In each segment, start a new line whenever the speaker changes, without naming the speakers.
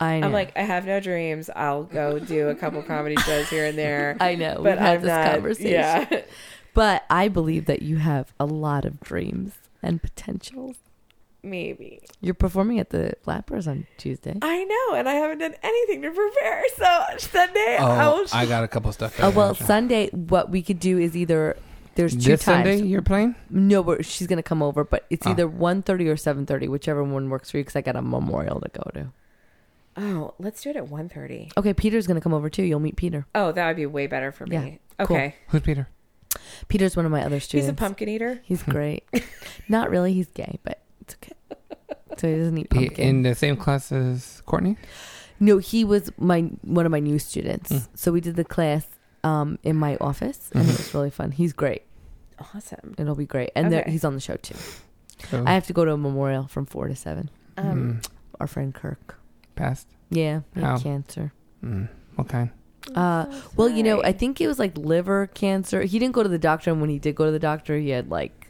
I know.
I'm like, I have no dreams. I'll go do a couple comedy shows here and there.
I know.
but
We've had
I'm
this
not,
conversation.
Yeah.
But I believe that you have a lot of dreams and potentials.
Maybe.
You're performing at the Flappers on Tuesday.
I know, and I haven't done anything to prepare. So Sunday, I
Oh,
will.
I got a couple stuff.
Oh well,
Sunday.
Sunday. What we could do is either there's two
this
times.
Sunday you're playing.
No, but she's gonna come over. But it's
Oh.
either 1.30 or seven thirty, whichever one works for you. Because I got a memorial to go to.
Oh, let's do it at 1.30.
Okay, Peter's gonna come over too. You'll meet Peter.
Oh, that would be way better for
Yeah,
me.
cool.
Okay.
Who's Peter?
Peter's one of my other students.
He's a pumpkin eater.
He's great. Not really. He's gay, but it's okay. So he doesn't eat
He,
pumpkin.
in the same class as Courtney.
No, he was my one of my new students.
Mm.
So we did the class um, in my office, and
Mhm.
it was really fun. He's great.
Awesome.
It'll be great, and
Okay.
he's on the show too.
So,
I have to go to a memorial from four to seven.
Um,
mm,
Our friend Kirk.
Passed.
Yeah, he had
How?
cancer.
Mm, what kind?
Uh,
so
Well, you know, I think it was like liver cancer. He didn't go to the doctor, and when he did go to the doctor, he had like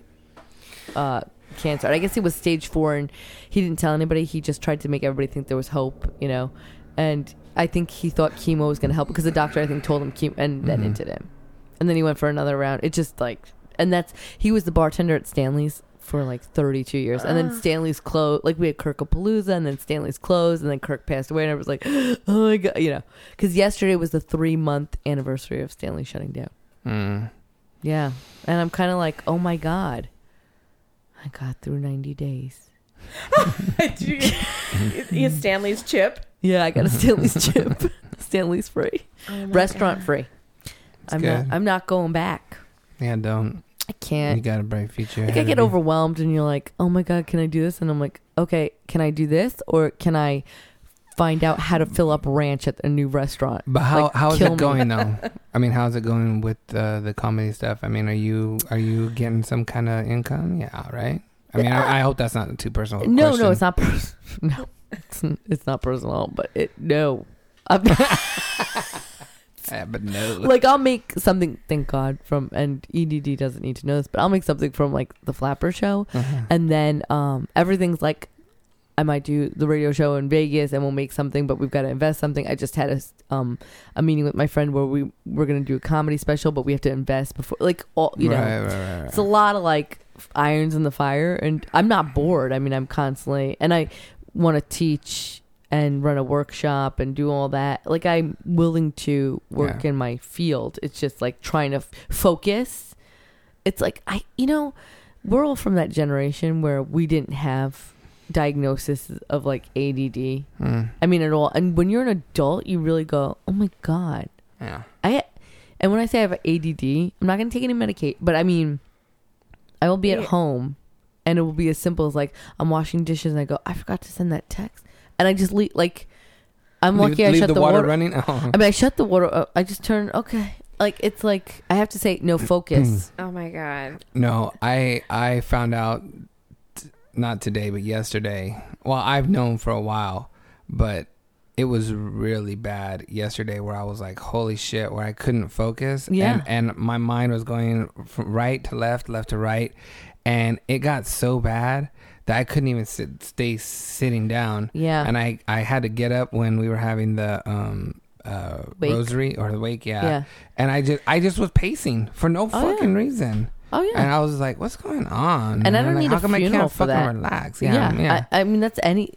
uh, cancer. I guess it was stage four, and he didn't tell anybody. He just tried to make everybody think there was hope, you know. And I think he thought chemo was going to help because the doctor, I think, told him chemo, and then it did him. And then he went for another round. It just like, and that's he was the bartender at Stanley's for like 32 years, and then
Ah.
Stanley's closed. Like we had Kirkapalooza, and then Stanley's closed, and then Kirk passed away, and I was like, oh my god, you know, because yesterday was the three month anniversary of Stanley shutting down.
Mm.
Yeah, and I'm kind of like, oh my god, I got through 90 days.
Did you get- Stanley's chip.
Yeah, I got a Stanley's chip. Stanley's free,
Oh
restaurant
God.
free.
It's
I'm
good.
not. I'm not going back.
Yeah, don't.
I can't.
You got a bright future.
Like I get overwhelmed, and you're like, "Oh my god, can I do this?" And I'm like, "Okay, can I do this, or can I find out how to fill up ranch at a new restaurant?"
But how
like,
how is it
me.
going though? I mean, how's it going with uh, the comedy stuff? I mean, are you are you getting some kind of income? Yeah, right. I mean, I, I hope that's not too personal.
No,
question.
no, it's not. Pers- no, it's, it's not personal, but it no.
Yeah, but no.
like I'll make something. Thank God from and EDD doesn't need to know this, but I'll make something from like the Flapper show,
Uh-huh.
and then um everything's like I might do the radio show in Vegas and we'll make something, but we've got to invest something. I just had a um a meeting with my friend where we we're gonna do a comedy special, but we have to invest before like all you know.
right, right, right.
It's a lot of like irons in the fire, and I'm not bored. I mean, I'm constantly and I want to teach and run a workshop and do all that. Like I'm willing to work
Yeah.
in my field. It's just like trying to f- focus. It's like I, you know, we're all from that generation where we didn't have diagnosis of like ADD.
Mm,
I mean, at all. And when you're an adult, you really go, "Oh my god."
yeah.
I and when I say I have ADD, I'm not going to take any medicate, but I mean, I will be at home, and it will be as simple as like I'm washing dishes and I go, I forgot to send that text, and I just leave like I'm
leave,
lucky I
leave
shut
the,
the,
water,
water.
running. Oh.
I mean, I shut the water. Uh, I just turn okay. Like it's like I have to say no focus.
Oh my god.
No, I I found out t- not today, but yesterday. Well, I've known for a while, but it was really bad yesterday where I was like, "Holy shit!" Where I couldn't focus,
Yeah.
and, and my mind was going from right to left, left to right, and it got so bad that I couldn't even sit, stay sitting down,
yeah.
and I I had to get up when we were having the um uh rosary or the wake, yeah.
yeah.
and I just I just was pacing for no
Oh, yeah.
fucking reason.
Oh yeah.
And I was like, "What's going on?"
And I don't
like,
need
how
a
come I
funeral
can't
for
fucking
that.
relax?
yeah.
Yeah, yeah.
I, I mean, that's any.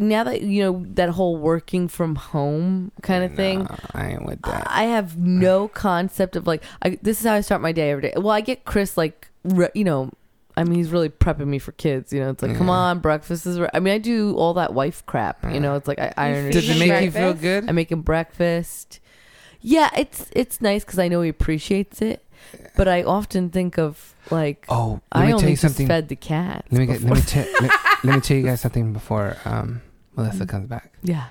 Now that you know that whole working from home kind of thing,
No, I ain't with that.
I have no concept of like I, this is how I start my day every day. Well, I get Chris like re, you know, I mean he's really prepping me for kids. You know, it's like come on, breakfast is. Re-. I mean I do all that wife crap. You know, it's like I iron. his
Does it make
shirt.
you feel good?
I make him breakfast. Yeah, it's it's nice because I know he appreciates it. But I often think of like
oh, let
I
me tell
only
you
just
something.
fed the cat.
Let me get, let me tell let, let me tell you guys something before um Melissa comes back.
yeah,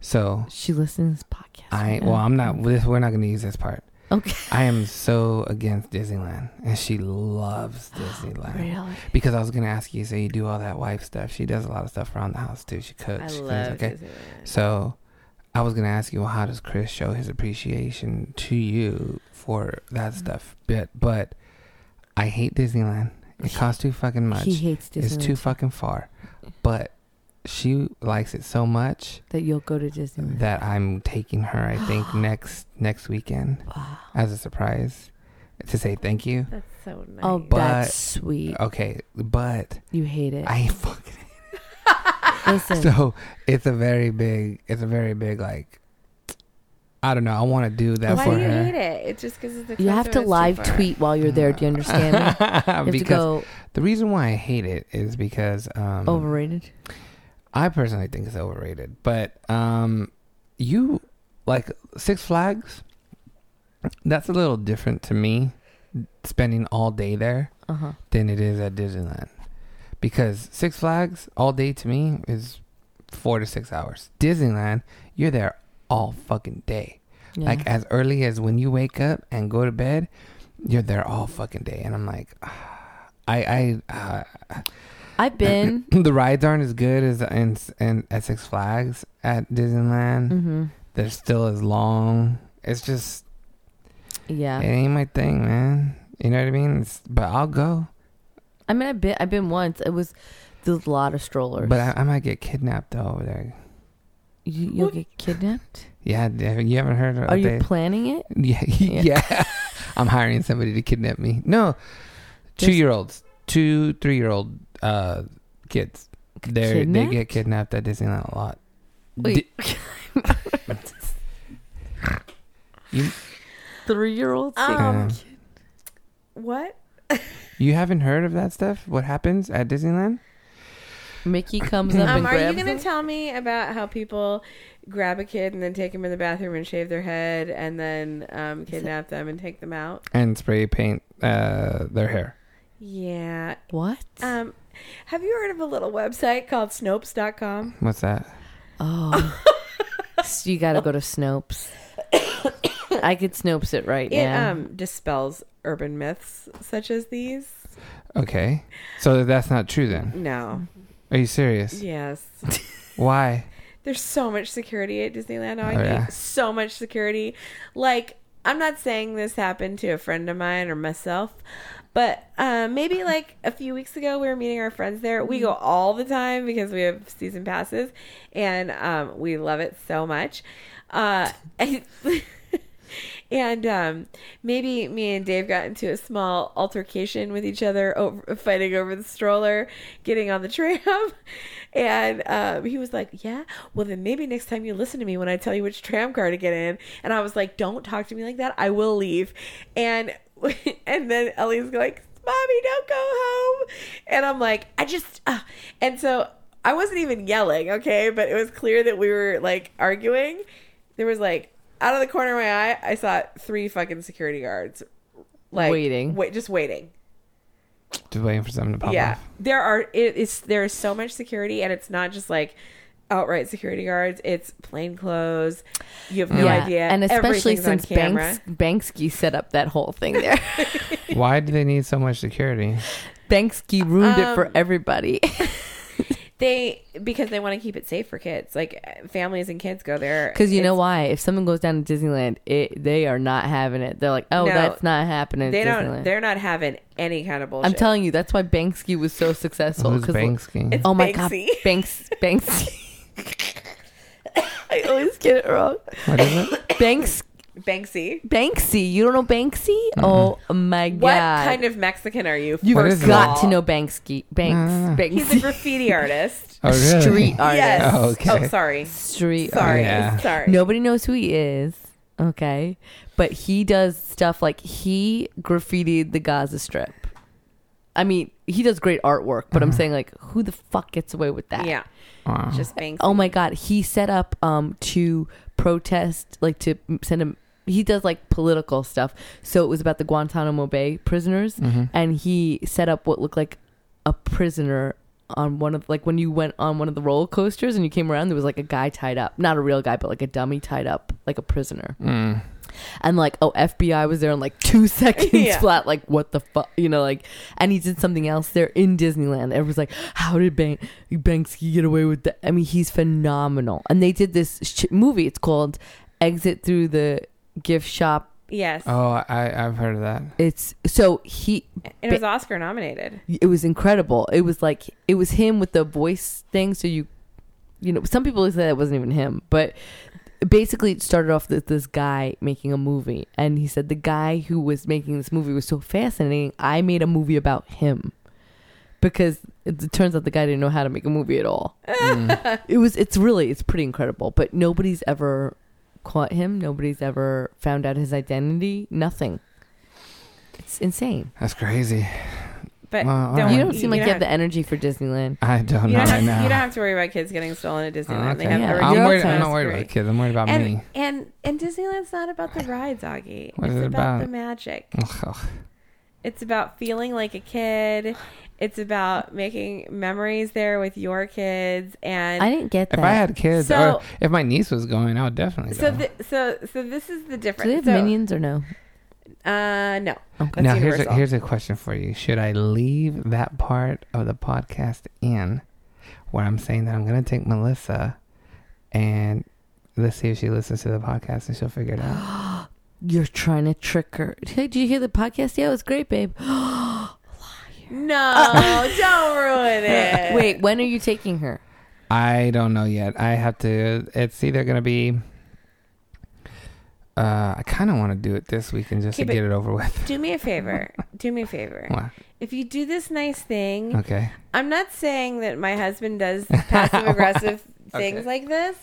So
she listens to this podcast.
I
right
well,
now.
I'm not. This, we're not going to use this part.
Okay.
I am so against Disneyland, and she loves Disneyland.
Really?
Because I was going to ask you, so you do all that wife stuff. She does a lot of stuff around the house too. She cooks.
I
she cleans,
love
okay.
Disneyland.
So I was gonna ask you, well, how does Chris show his appreciation to you for that
Mm.
stuff? But but I hate Disneyland. It costs too fucking much.
He hates Disneyland.
It's too fucking far. But she likes it so much
That you'll go to Disneyland.
that I'm taking her. I think next next weekend
Wow.
as a surprise to say thank you.
That's so nice.
Oh,
But-
that's sweet.
Okay, but
You hate it.
I fucking Hate it.
Listen,
so it's a very big. It's a very big like. I don't know. I want to do that
Why
for
do you
her.
hate it? It's just because it's the
you have to live tweet while you're there. Do you understand? You have
because
to go
the reason why I hate it is because um,
overrated.
I personally think it's overrated. But um, you like Six Flags. That's a little different to me, spending all day there
Uh huh.
than it is at Disneyland, because Six Flags all day to me is four to six hours. Disneyland, you're there all fucking day.
Yeah.
Like as early as when you wake up and go to bed, you're there all fucking day. And I'm like, I I uh,
I've been.
the rides aren't as good as in, in at Six Flags at Disneyland.
hmm
They're still as long. It's just
Yeah.
it ain't my thing, man. You know what I mean? It's, but I'll go.
I mean, I've been. I've been once. It was there's a lot of strollers.
But I, I might get kidnapped though over there.
you, you'll get kidnapped.
Yeah, you haven't heard of
Are you
they-
planning it?
Yeah, yeah. I'm hiring somebody to kidnap me. No, two year olds, two three year old uh, kids. They they get kidnapped at Disneyland a lot.
Wait.
You
Three year olds.
Um, what?
you haven't heard of that stuff? What happens at Disneyland?
Mickey comes up
Um,
and
are you going to tell me about how people grab a kid and then take him in the bathroom and shave their head and then um, kidnap them and take them out?
And spray paint uh, their hair.
Yeah.
what?
Um, have you heard of a little website called Snopes.com?
What's that?
Oh, so you got to go to Snopes. I could Snopes it right
It
now.
um dispels urban myths such as these.
Okay, so that's not true then.
No.
Are you serious?
Yes.
Why?
There's so much security at Disneyland. Oh, I
Oh, yeah.
so much security. Like, I'm not saying this happened to a friend of mine or myself, but uh, maybe like a few weeks ago, we were meeting our friends there. We go all the time because we have season passes, and um, we love it so much. Uh, and and um, maybe me and Dave got into a small altercation with each other, over, fighting over the stroller, getting on the tram. And um, he was like, "Yeah, well then maybe next time you listen to me when I tell you which tram car to get in." And I was like, "Don't talk to me like that. I will leave." And and then Ellie's like, "Mommy, don't go home." And I'm like, "I just," uh. and so I wasn't even yelling, okay, but it was clear that we were like arguing. There was like out of the corner of my eye, I saw three fucking security guards, like
Waiting.
wait, just waiting.
Just waiting for something to pop
yeah,
off.
there are it is there is so much security, and it's not just like outright security guards. It's plain clothes. You have no
yeah,
idea,
and especially since
camera.
Banks Banksy set up that whole thing there.
Why do they need so much security?
Banksy ruined it for
Um,
everybody.
They because they want to keep it safe for kids. Like families and kids go there
Because you know why? If someone goes down to Disneyland, it, they are not having it. They're like, oh,
No,
that's not happening.
They
Disneyland.
don't. They're not having any kind of bullshit.
I'm telling you, that's why Banksy was so successful.
Who's
'cause,
Banksy?
It's
Oh my
Banksy.
god, Banks, Banksy. I always get it wrong.
what is it?
Banks,
Banksy.
Banksy. You don't know Banksy? Oh my god!
What kind of Mexican are you?
You've
What is
got to know Banksy. Banks,
No, no, no.
He's a graffiti artist.
Oh, really?
Street artist.
Yes.
Oh, okay.
Oh, sorry.
Street
Sorry.
yeah.
Sorry.
Nobody knows who he is. Okay. But he does stuff like he graffitied the Gaza Strip. I mean, he does great artwork, but I'm uh-huh. saying like who the fuck gets away with that?
Yeah.
Wow.
Just Banksy.
Oh my god, he set up um to protest like to send him he does like political stuff. So it was about the Guantanamo Bay prisoners
Mhm.
and he set up what looked like a prisoner on one of like when you went on one of the roller coasters and you came around there was like a guy tied up not a real guy but like a dummy tied up like a prisoner
Mm.
And like oh fbi was there in like two seconds
Yeah.
flat like what the fuck you know like and he did something else there in disneyland everyone's like how did Bank- banksy get away with that i mean he's phenomenal and they did this sh- movie it's called exit through the gift shop
Yes.
Oh, I I've heard of that.
it's so he
it was Oscar nominated.
it was incredible it was like it was him with the voice thing so you you know, some people say that wasn't even him, but basically it started off with this guy making a movie, and he said the guy who was making this movie was so fascinating. I made a movie about him because it, it turns out the guy didn't know how to make a movie at all.
Mm.
It was it's really it's pretty incredible, but nobody's ever caught him. Nobody's ever found out his identity. Nothing. It's insane.
That's crazy.
But
Well,
don't,
alright.
You don't seem like you have
have
the energy for Disneyland.
I don't
you
know
don't,
right
have,
now.
you don't have to worry about kids getting stolen at Disneyland.
Oh,
They have
Yeah.
everything.
I'm
You're
worried. I'm not worried about kids. I'm worried about
and,
me.
and and Disneyland's not about the rides, Augie.
What
it's
is it
about,
about?
the magic.
Ugh.
It's about feeling like a kid. It's about making memories there with your kids and
I didn't get that.
If I had kids,
So-
or if my niece was going, I would definitely
so
go.
th- so so this is the difference.
Do
difference.
they have
so,
minions or no?
Uh no. That's
now here's a, here's a question for you: Should I leave that part of the podcast in, where I'm saying that I'm going to take Melissa, and let's see if she listens to the podcast and she'll figure it out.
You're trying to trick her. Hey, did you hear the podcast? Yeah, it was great, babe.
No, don't ruin it.
Wait, when are you taking her?
I don't know yet. I have to. It's either going to be. Uh, I kind of want to do it this weekend just
Okay,
to get it over with.
Do me a favor. Do me a favor.
What?
If you do this nice thing,
Okay.
I'm not saying that my husband does passive aggressive things
Okay.
like this,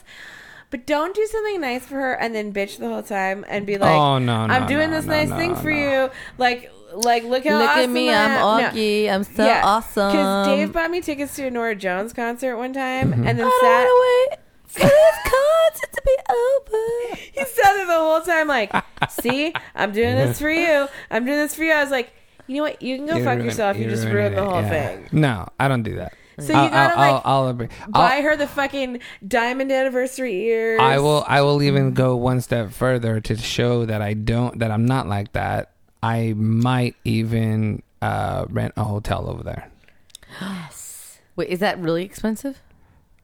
but don't do something nice for her and then bitch the whole time and be like,
oh no, no
"I'm doing
no,
this
no,
nice
no,
thing for
no.
you." Like, like look how
Look at me,
I
I'm
am. No.
Augie. I'm so
Yeah,
awesome.
Because Dave bought me tickets to a Norah Jones concert one time,
Mm-hmm.
and then
I
sat.
Don't want to wait for this concert to be over.
He sat there the whole time, like, "See, I'm doing this for you. I'm doing this for you." I was like, "You know what? You can go
You
fuck
ruined-
yourself. You, just
ruined
ruined the
it,
whole
yeah.
thing."
No, I don't do that.
So you
I'll,
gotta
I'll,
like
I'll, I'll agree.
buy
I'll-
her the fucking diamond anniversary ears.
I will. I will even go one step further to show that I don't. That I'm not like that. I might even uh, rent a hotel over there. Yes.
Wait, is that really expensive?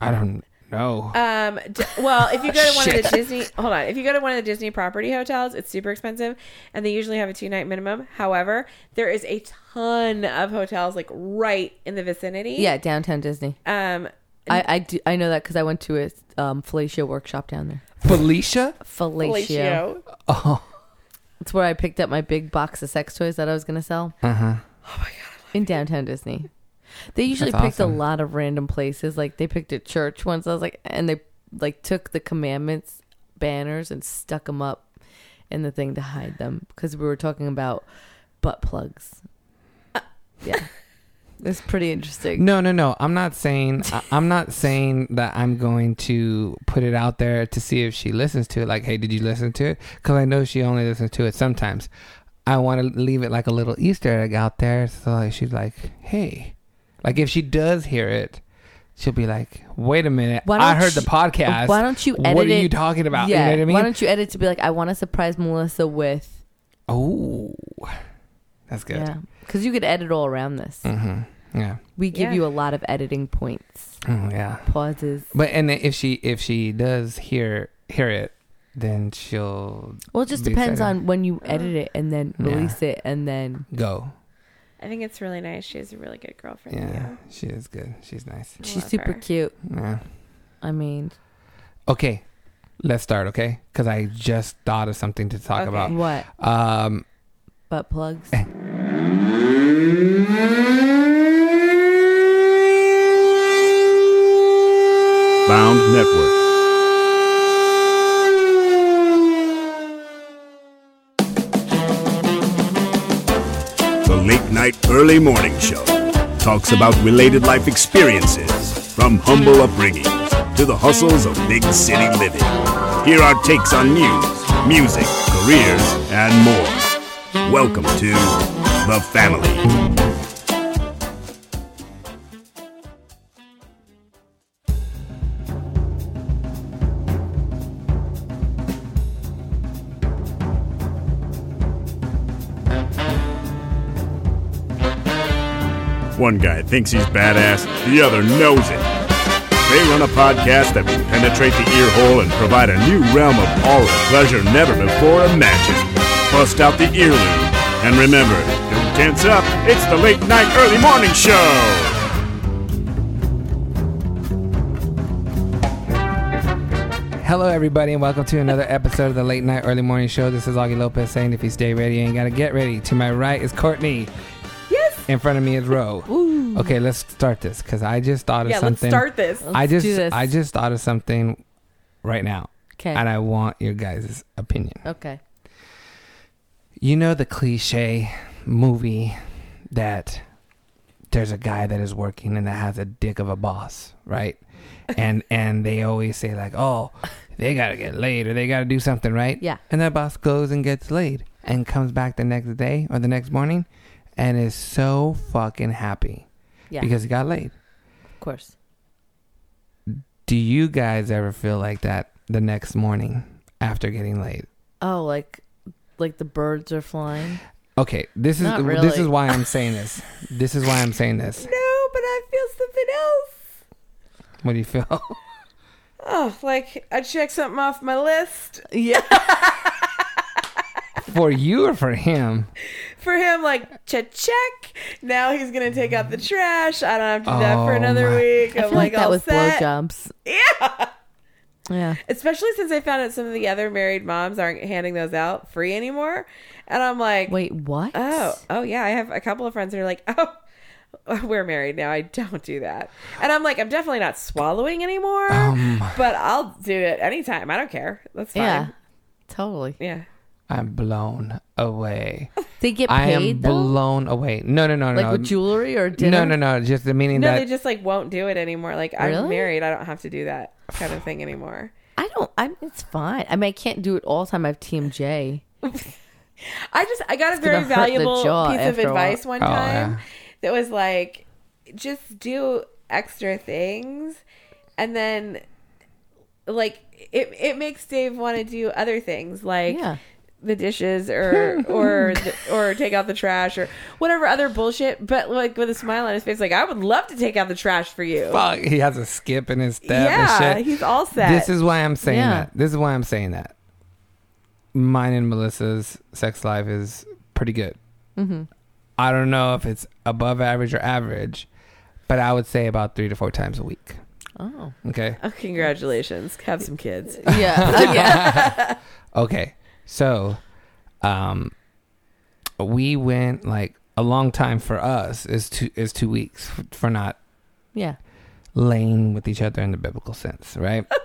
I don't know.
Um. d- Well, if you go to one of the Disney, hold on. If you go to one of the Disney property hotels, it's super expensive, and they usually have a two night minimum. However, there is a ton of hotels like right in the vicinity.
Yeah, downtown Disney.
Um.
I I, do, I know that because I went to a um, fellatio workshop down there.
Felicia.
Fellatio.
Fellatio.
Oh.
It's where I picked up my big box of sex toys that I was going to sell
Uh huh. Oh my god.
In downtown Disney. They usually
That's
picked
awesome.
a lot of random places. Like they picked a church once. I was like, and they like took the commandments banners and stuck them up in the thing to hide them because we were talking about butt plugs. Uh, yeah, it's pretty interesting.
No, no, no. I'm not saying. I'm not saying that I'm going to put it out there to see if she listens to it. Like, hey, did you listen to it? Because I know she only listens to it sometimes. I want to leave it like a little Easter egg out there, so like she's like, hey, like if she does hear it, she'll be like, wait a minute,
Why
I
don't
heard the podcast.
Why don't you edit
What are
it?
you talking about?
Yeah,
You know what I mean?
why don't you edit to be like, I want to surprise Melissa with
oh, that's good.
yeah, because you could edit all around this.
Mm-hmm. Yeah.
We give
Yeah.
you a lot of editing points,
Oh, yeah.
pauses.
But and if she if she does hear hear it, then she'll
Well, it just depends
excited.
on when you edit it and then
Yeah.
release it and then
go.
I think it's really nice. She She's a really good girlfriend.
Yeah,
Yeah.
she is good. She's nice.
I
she's
love
super
her.
cute.
Yeah.
I mean,
Okay, let's start. Okay, because I just thought of something to talk
Okay.
about.
what
Um,
butt plugs?
Bound Network. Late night early morning show talks about related life experiences from humble upbringings to the hustles of big city living. Here are takes on news, music, careers, and more. Welcome to The Family. One guy thinks he's badass, the other knows it. They run a podcast that will penetrate the ear hole and provide a new realm of and pleasure never before imagined. Bust out the earlobe. And remember, don't tense up, it's the late night early morning show!
Hello, everybody, and welcome to another episode of the Late Night Early Morning Show. This is Augie Lopez saying, if you stay ready, you ain't got to get ready. To my right is Courtney.
Yes.
In front of me is Ro.
Ooh.
Okay, let's start this because I just thought of
Yeah, let's
something.
start this.
Let's
I just,
do this.
I just thought of something right now,
Okay.
and I want your guys' opinion.
Okay.
You know the cliche movie that there's a guy that is working and that has a dick of a boss, right? And and they always say like, "Oh, they got to get laid or they got to do something, right?"
Yeah.
And that boss goes and gets laid and comes back the next day or the next morning and is so fucking happy
Yeah.
because he got laid.
of course.
Do you guys ever feel like that the next morning after getting laid?
Oh, like like the birds are flying.
Okay, this is
Not
this is why I'm saying this. This is why I'm saying this.
No, but I feel something else.
What do you feel?
Oh, like I checked something off my list.
Yeah.
for you or for him?
For him, like check check. Now he's gonna take out the trash. I don't have to do that for
Oh,
another
my-
week.
I
I'm
feel like, that
all
with
set.
blowjobs.
Yeah.
Yeah.
Especially since I found out some of the other married moms aren't handing those out free anymore. And I'm like,
Wait, what?
oh, oh yeah. I have a couple of friends that are like, oh, we're married now. I don't do that. And I'm like, I'm definitely not swallowing anymore,
Um,
but I'll do it anytime. I don't care. That's fine.
Yeah. Totally.
Yeah.
I'm blown away.
They get paid.
I am
though?
blown away. No, no, no, no.
like
no.
with jewelry or dinner?
no, no, no. Just the meaning
No,
that
they just like won't do it anymore. Like I'm married. I don't have to do that kind of thing anymore.
I don't. I'm. It's fine. I mean, I can't do it all the time. I have TMJ.
I just I got a
gonna
very valuable piece of
after a while.
advice one
oh,
time
yeah.
that was like just do extra things and then like it it makes Dave want to do other things like
Yeah.
The dishes or or the, or take out the trash or whatever other bullshit but like with a smile on his face like I would love to take out the trash for you.
fuck, he has a skip in his step
yeah,
and shit.
he's all set.
This is why I'm saying
Yeah.
that. This is why I'm saying that. Mine and Melissa's sex life is pretty good.
Mm-hmm.
I don't know if it's above average or average, but I would say about three to four times a week.
Oh.
Okay.
oh, congratulations. Have some kids.
Yeah. Yeah.
Okay. So, um, we went like a long time for us is two is two weeks for not
Yeah.
laying with each other in the biblical sense, right?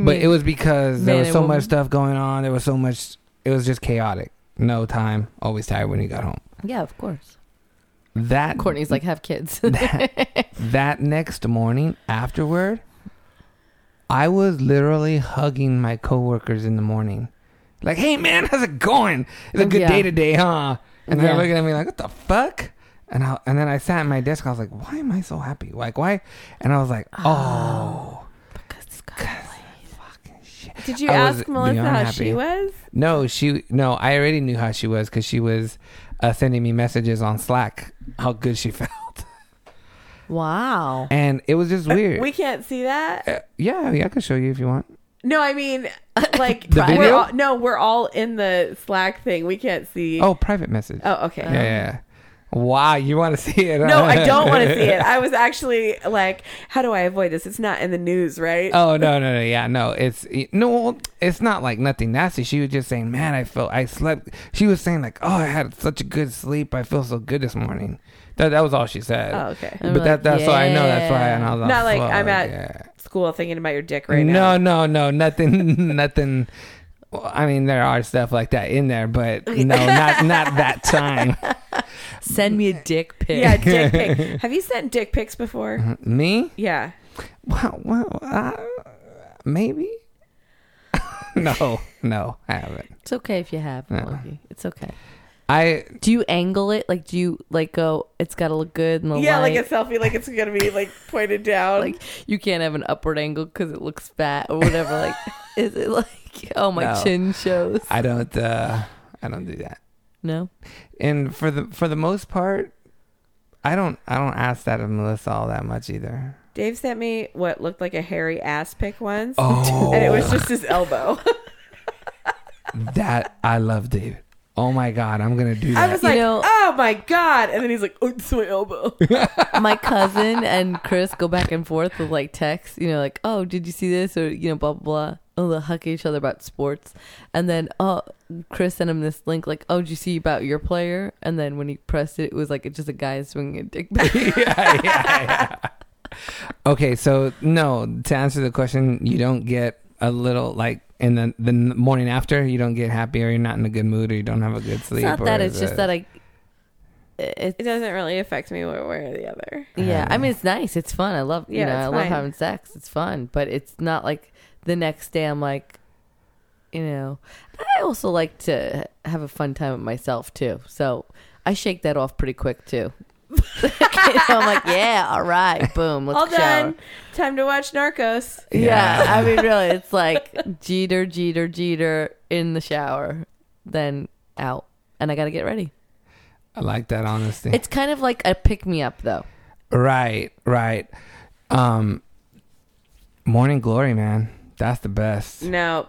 But
mean
it was because there was so
woman?
much stuff going on. There was so much. It was just chaotic. No time. Always tired when you got home.
Yeah. Of course.
That
Courtney's like have kids.
that, that next morning afterward, I was literally hugging my coworkers in the morning. Like, hey man, how's it going? It's a good
Yeah.
day today, huh? And they're
Yeah.
looking at me like, what the fuck? And I, and then I sat at my desk. I was like, why am I so happy? Like, why? And I was like, oh,
because it's
fucking shit.
Did you
I was
ask Melissa
beyond
how
happy.
she was?
No, she no. I already knew how she was because she was uh, sending me messages on Slack how good she felt,
Wow.
and it was just weird.
We can't see that.
Uh, yeah, yeah, I can show you if you want.
No, I mean, like
The
we're all, no, we're all in the Slack thing. We can't see.
Oh, private message.
Oh, okay.
yeah, yeah, yeah. Wow, you want to see it?
No. I don't want to see it. I was actually like, how do I avoid this? It's not in the news, right?
oh no, no, no, yeah, no. It's no, it's not like nothing nasty. She was just saying, man, I felt I slept. She was saying like, oh, I had such a good sleep. I feel so good this morning. That that was all she said.
Oh, okay.
And
But
we're
that
like,
that's why I know that's why. And I was like,
Not like
fuck,
I'm at
yeah.
school thinking about your dick right now.
no, no, no, nothing, nothing. Well, I mean, there are stuff like that in there, but no, not not that time.
Send me a dick pic.
Yeah, dick pic. Have you sent dick pics before?
Me?
Yeah.
Well, well uh, maybe. no, no, I haven't.
It's okay if you have.
No.
It's okay.
I
Do you angle it? Like, do you like go? It's got to look good in the
Yeah,
light.
like a selfie, like it's gonna be like pointed down.
like you can't have an upward angle because it looks fat or whatever. like, is it like oh my
No.
chin shows?
I don't uh I don't do that.
No.
And for the for the most part, I don't I don't ask that of Melissa all that much either.
Dave sent me what looked like a hairy ass pic once,
Oh,
and it was just his elbow.
that I love David. Oh my god, I'm gonna do that.
I
that.
was
You
like,
know-
oh my god! And then he's like, "Oh, it's my elbow."
my cousin and Chris go back and forth with like texts, you know, like, oh, did you see this? Or, you know, blah, blah, blah. Oh, they'll huck each other about sports. And then, oh, Chris sent him this link, like, oh, did you see about your player? And then when he pressed it, it was like it's just a guy swinging a dick pic.
yeah, yeah, yeah. Okay, so no, to answer the question, you don't get a little like in the the morning after, you don't get happy or you're not in a good mood or you don't have a good sleep.
It's not that, it's just that I. It's,
It doesn't really affect me one way or the other.
yeah, I mean, it's nice. It's fun. I love, you
Yeah,
know,
it's
I love
fine.
having sex. It's fun. But it's not like the next day I'm like, you know, I also like to have a fun time with myself too. So I shake that off pretty quick too. You I'm like, yeah, all right, boom, let's
All
shower.
done. Time to watch Narcos.
Yeah,
Yeah.
I mean, really, it's like Jeter, Jeter, Jeter in the shower, then out, and I got to get ready.
I like that honesty.
It's kind of like a pick me up, though.
right, right. Um, morning glory, man. That's the best.
No,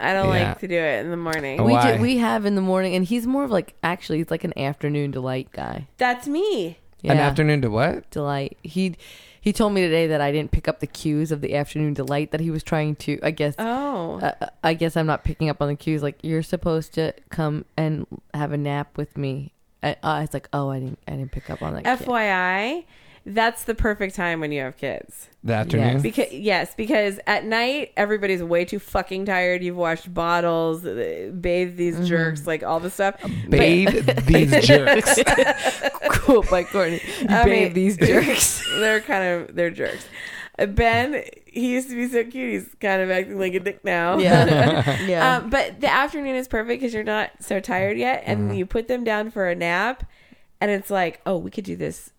I don't
Yeah.
like to do it in the morning.
Oh,
We
Why?
do, we have in the morning, and he's more of like actually, he's like an afternoon delight guy.
That's me.
Yeah,
An afternoon to what?
delight. He he told me today that I didn't pick up the cues of the afternoon delight that he was trying to. I guess.
Oh,
Uh, I guess I'm not picking up on the cues. Like you're supposed to come and have a nap with me. I, I was like, oh, I didn't, I didn't pick up on that. cue.
FYI, that's the perfect time when you have kids.
The afternoon?
Because yes, because at night everybody's way too fucking tired. You've watched bottles, uh, bathed these
Mm-hmm.
jerks, like all the stuff.
Bathe these jerks.
cool by Courtney. You
I
bathe
mean-
these jerks.
they're kind of they're jerks. Uh, Ben, he used to be so cute. He's kind of acting like a dick now.
yeah, yeah.
Um, but the afternoon is perfect because you're not so tired yet, and you put them down for a nap, and it's like, oh, we could do this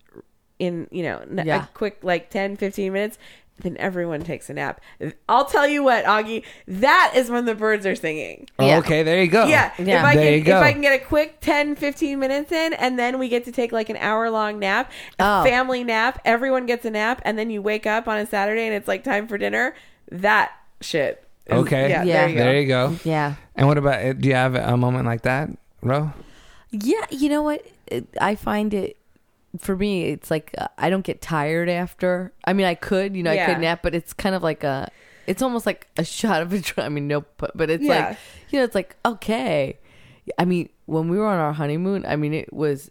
in you know
Yeah.
a quick like 10, 15 minutes. Then everyone takes a nap. I'll tell you what, Augie, that is when the birds are singing.
Yeah.
Okay, there you go.
Yeah,
Yeah.
if I
There
can
you go.
if I can get a quick 10 15 minutes in and then we get to take like an hour long nap, a
Oh.
family nap, everyone gets a nap and then you wake up on a Saturday and it's like time for dinner, that shit. is-
Okay.
Yeah,
Yeah.
there you go.
There you go.
yeah.
And what about, uh, do you have a moment like that, Ro?
Yeah, you know what? I find it for me. It's like uh, I don't get tired after. I mean, I could, you know, I
Yeah.
could nap, but it's kind of like a. It's almost like a shot of adrenaline. I mean, no, but, but it's
Yeah.
like you know, it's like okay. I mean, when we were on our honeymoon, I mean, it was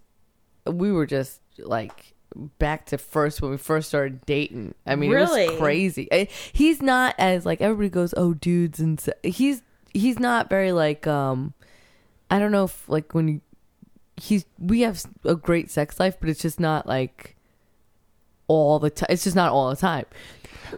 we were just like back to first when we first started dating. I mean, it
Really?
was crazy. I, he's not as like everybody goes, oh, dudes, and se-" he's he's not very like um. I don't know if like when you he's we have a great sex life, but it's just not like all the time. It's just not all the time,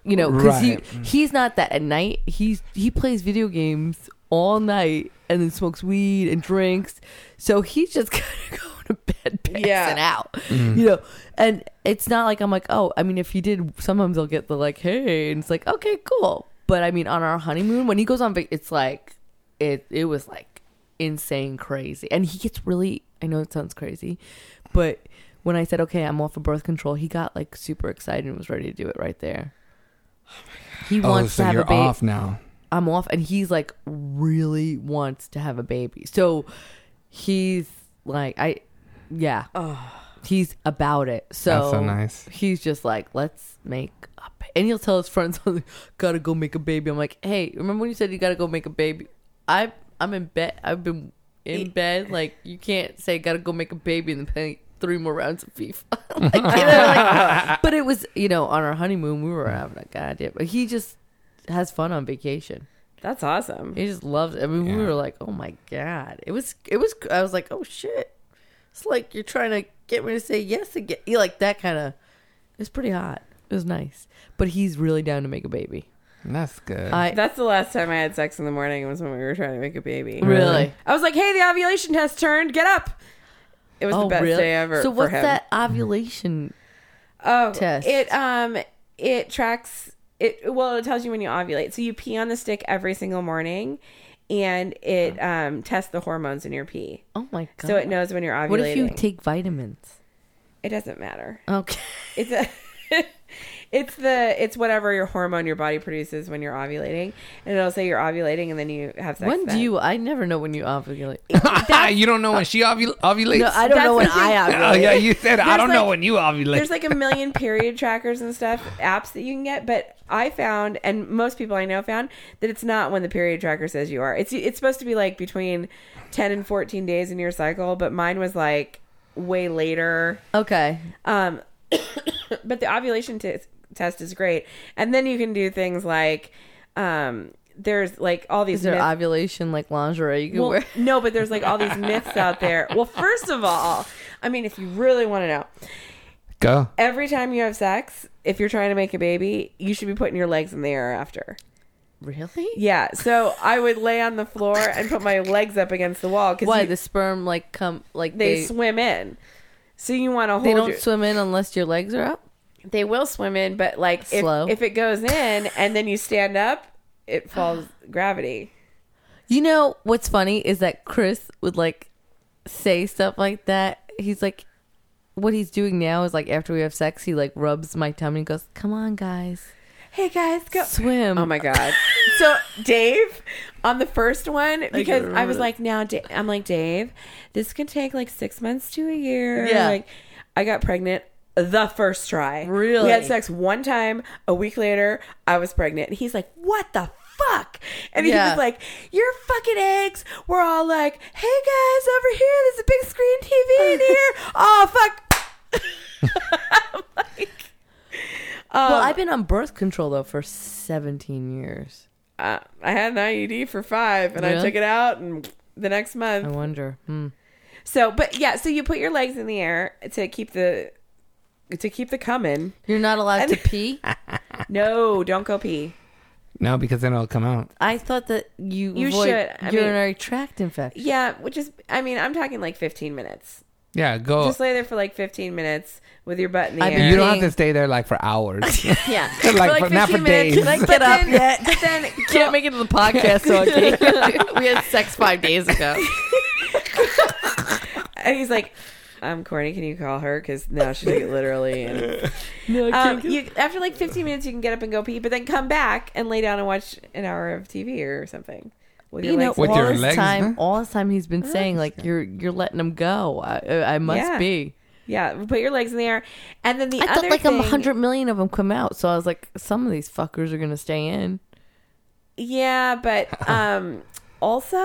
you know. Because
Right.
he he's not that at night. He's he plays video games all night and then smokes weed and drinks. So he's just kind of going to bed passing
Yeah.
out, mm-hmm. you know. And it's not like I'm like, oh, I mean, if he did, sometimes they'll get the like, hey, and it's like, okay, cool. But I mean, on our honeymoon, when he goes on, it's like it it was like insane crazy, and he gets really. I know it sounds crazy, but when I said, okay, I'm off of birth control, he got like super excited and was ready to do it right there. He
Oh,
wants
so
to have
you're
a baby.
off now.
I'm off, and he's like really wants to have a baby. So he's like, I, yeah, he's about it. So,
That's so nice.
He's just like, let's make a, ba-" and he'll tell his friends, "Gotta go make a baby." I'm like, hey, remember when you said you gotta go make a baby? I, I'm in bed. I've been in bed. Like, you can't say gotta go make a baby and then play three more rounds of FIFA. like, you know, like- but it was, you know, on our honeymoon, we were having a goddamn. But he just has fun on vacation.
That's awesome.
He just loves it. I mean, we were like, oh my god, it was, it was. I was like, oh shit, it's like you're trying to get me to say yes again. You like that kind of. It's pretty hot. It was nice, but he's really down to make a baby.
That's good.
I
That's the last time I had sex in the morning It was when we were trying to make a baby.
really.
I was like, "Hey, the ovulation test turned. Get up." It was
oh
the best
really?
day ever.
So
for
what's
him.
that ovulation?
oh,
test?
It um it tracks it. Well, it tells you when you ovulate. So you pee on the stick every single morning, and it um tests the hormones in your pee.
Oh my god!
So it knows when you're ovulating.
What if you take vitamins?
it doesn't matter.
Okay.
It's a It's the it's whatever your hormone your body produces when you're ovulating, and it'll say you're ovulating, and then you have sex.
When
then.
do you? I never know when you ovulate.
you don't know when she ovul- ovulates?
No, I don't
That's
know when
the thing.
I
oh,
ovulate.
yeah, you said I don't know when you ovulate.
There's like a million period trackers and stuff, apps that you can get, but I found, and most people I know found, that it's not when the period tracker says you are. It's it's supposed to be like between ten and fourteen days in your cycle, but mine was like way later.
Okay.
Um, but the ovulation t- test is great, and then you can do things like, um, there's like all these
Is there
myths-
ovulation like lingerie you can
well,
wear?
no, but there's like all these myths out there. Well, first of all, I mean, if you really want to know,
Go.
every time you have sex, if you're trying to make a baby, you should be putting your legs in the air after.
Really?
Yeah, so I would lay on the floor and put my legs up against the wall because
Why the sperm like come like
they,
they
swim in. So you want to hold.
they don't
your-
swim in unless your legs are up?
They will swim in, but like if,
Slow.
if it goes in and then you stand up, it falls gravity.
You know what's funny is that Chris would like say stuff like that. He's like, what he's doing now is like after we have sex, he like rubs my tummy and goes, "Come on, guys,
Hey guys, go
swim."
Oh my god. So Dave, on the first one, because I,
remember
was like, now Da- I'm like Dave, this could take like six months to a year.
Yeah.
Like, I got pregnant the first try.
Really?
We had sex one time. A week later, I was pregnant, and he's like, "What the." Fuck. And he
Yeah.
was like, Your fucking eggs. We're all like, Hey guys, over here, there's a big screen TV in here. oh, fuck. I'm like,
well,
um,
I've been on birth control though for 17 years.
uh, I had an IUD for five, and I took it out, and the next month.
I wonder. Hmm.
So, but yeah, so you put your legs in the air to keep the to keep the coming.
You're not allowed to pee.
No, don't go pee.
No, because then it'll come out.
I thought that you
You
avoid
should. I mean-
urinary tract infection.
Yeah, which is, I mean, I'm talking like 15 minutes.
Yeah, go.
Just lay there for like 15 minutes with your butt in the
I've
air.
been
you don't have to stay there like for hours.
yeah,
Like, for- not for days.
Like,
Get
but
up
then,
yet.
But then,
Can't make it to the podcast, so okay. we had sex five days ago.
and he's like, um, corny. can you call her? Because now she took it literally. And
No, I
um, you, after like 15 minutes, you can get up and go pee, but then come back and lay down and watch an hour of TV or something. With your
you know,
legs
With
all
your
this
legs,
time,
huh?
all this time he's been saying like you're you're letting him go. I, I must
Yeah.
be.
Yeah, put your legs in the air, and then the
I
other
thought like
thing,
a hundred million of them come out, so I was like, some of these fuckers are gonna stay in.
Yeah, but um, also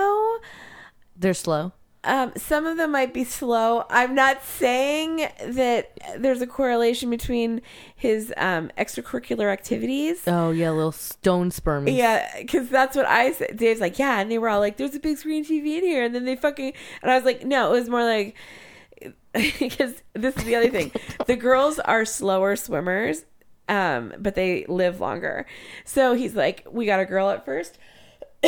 They're slow.
Um, some of them might be slow. I'm not saying that there's a correlation between his um, extracurricular activities.
Oh yeah, little stone sperm.
Yeah, because that's what I said. Dave's like, yeah, and they were all like, "There's a big screen TV in here," and then they fucking, and I was like, no, it was more like, because this is the other thing, the girls are slower swimmers, um, but they live longer. So he's like, we got a girl at first,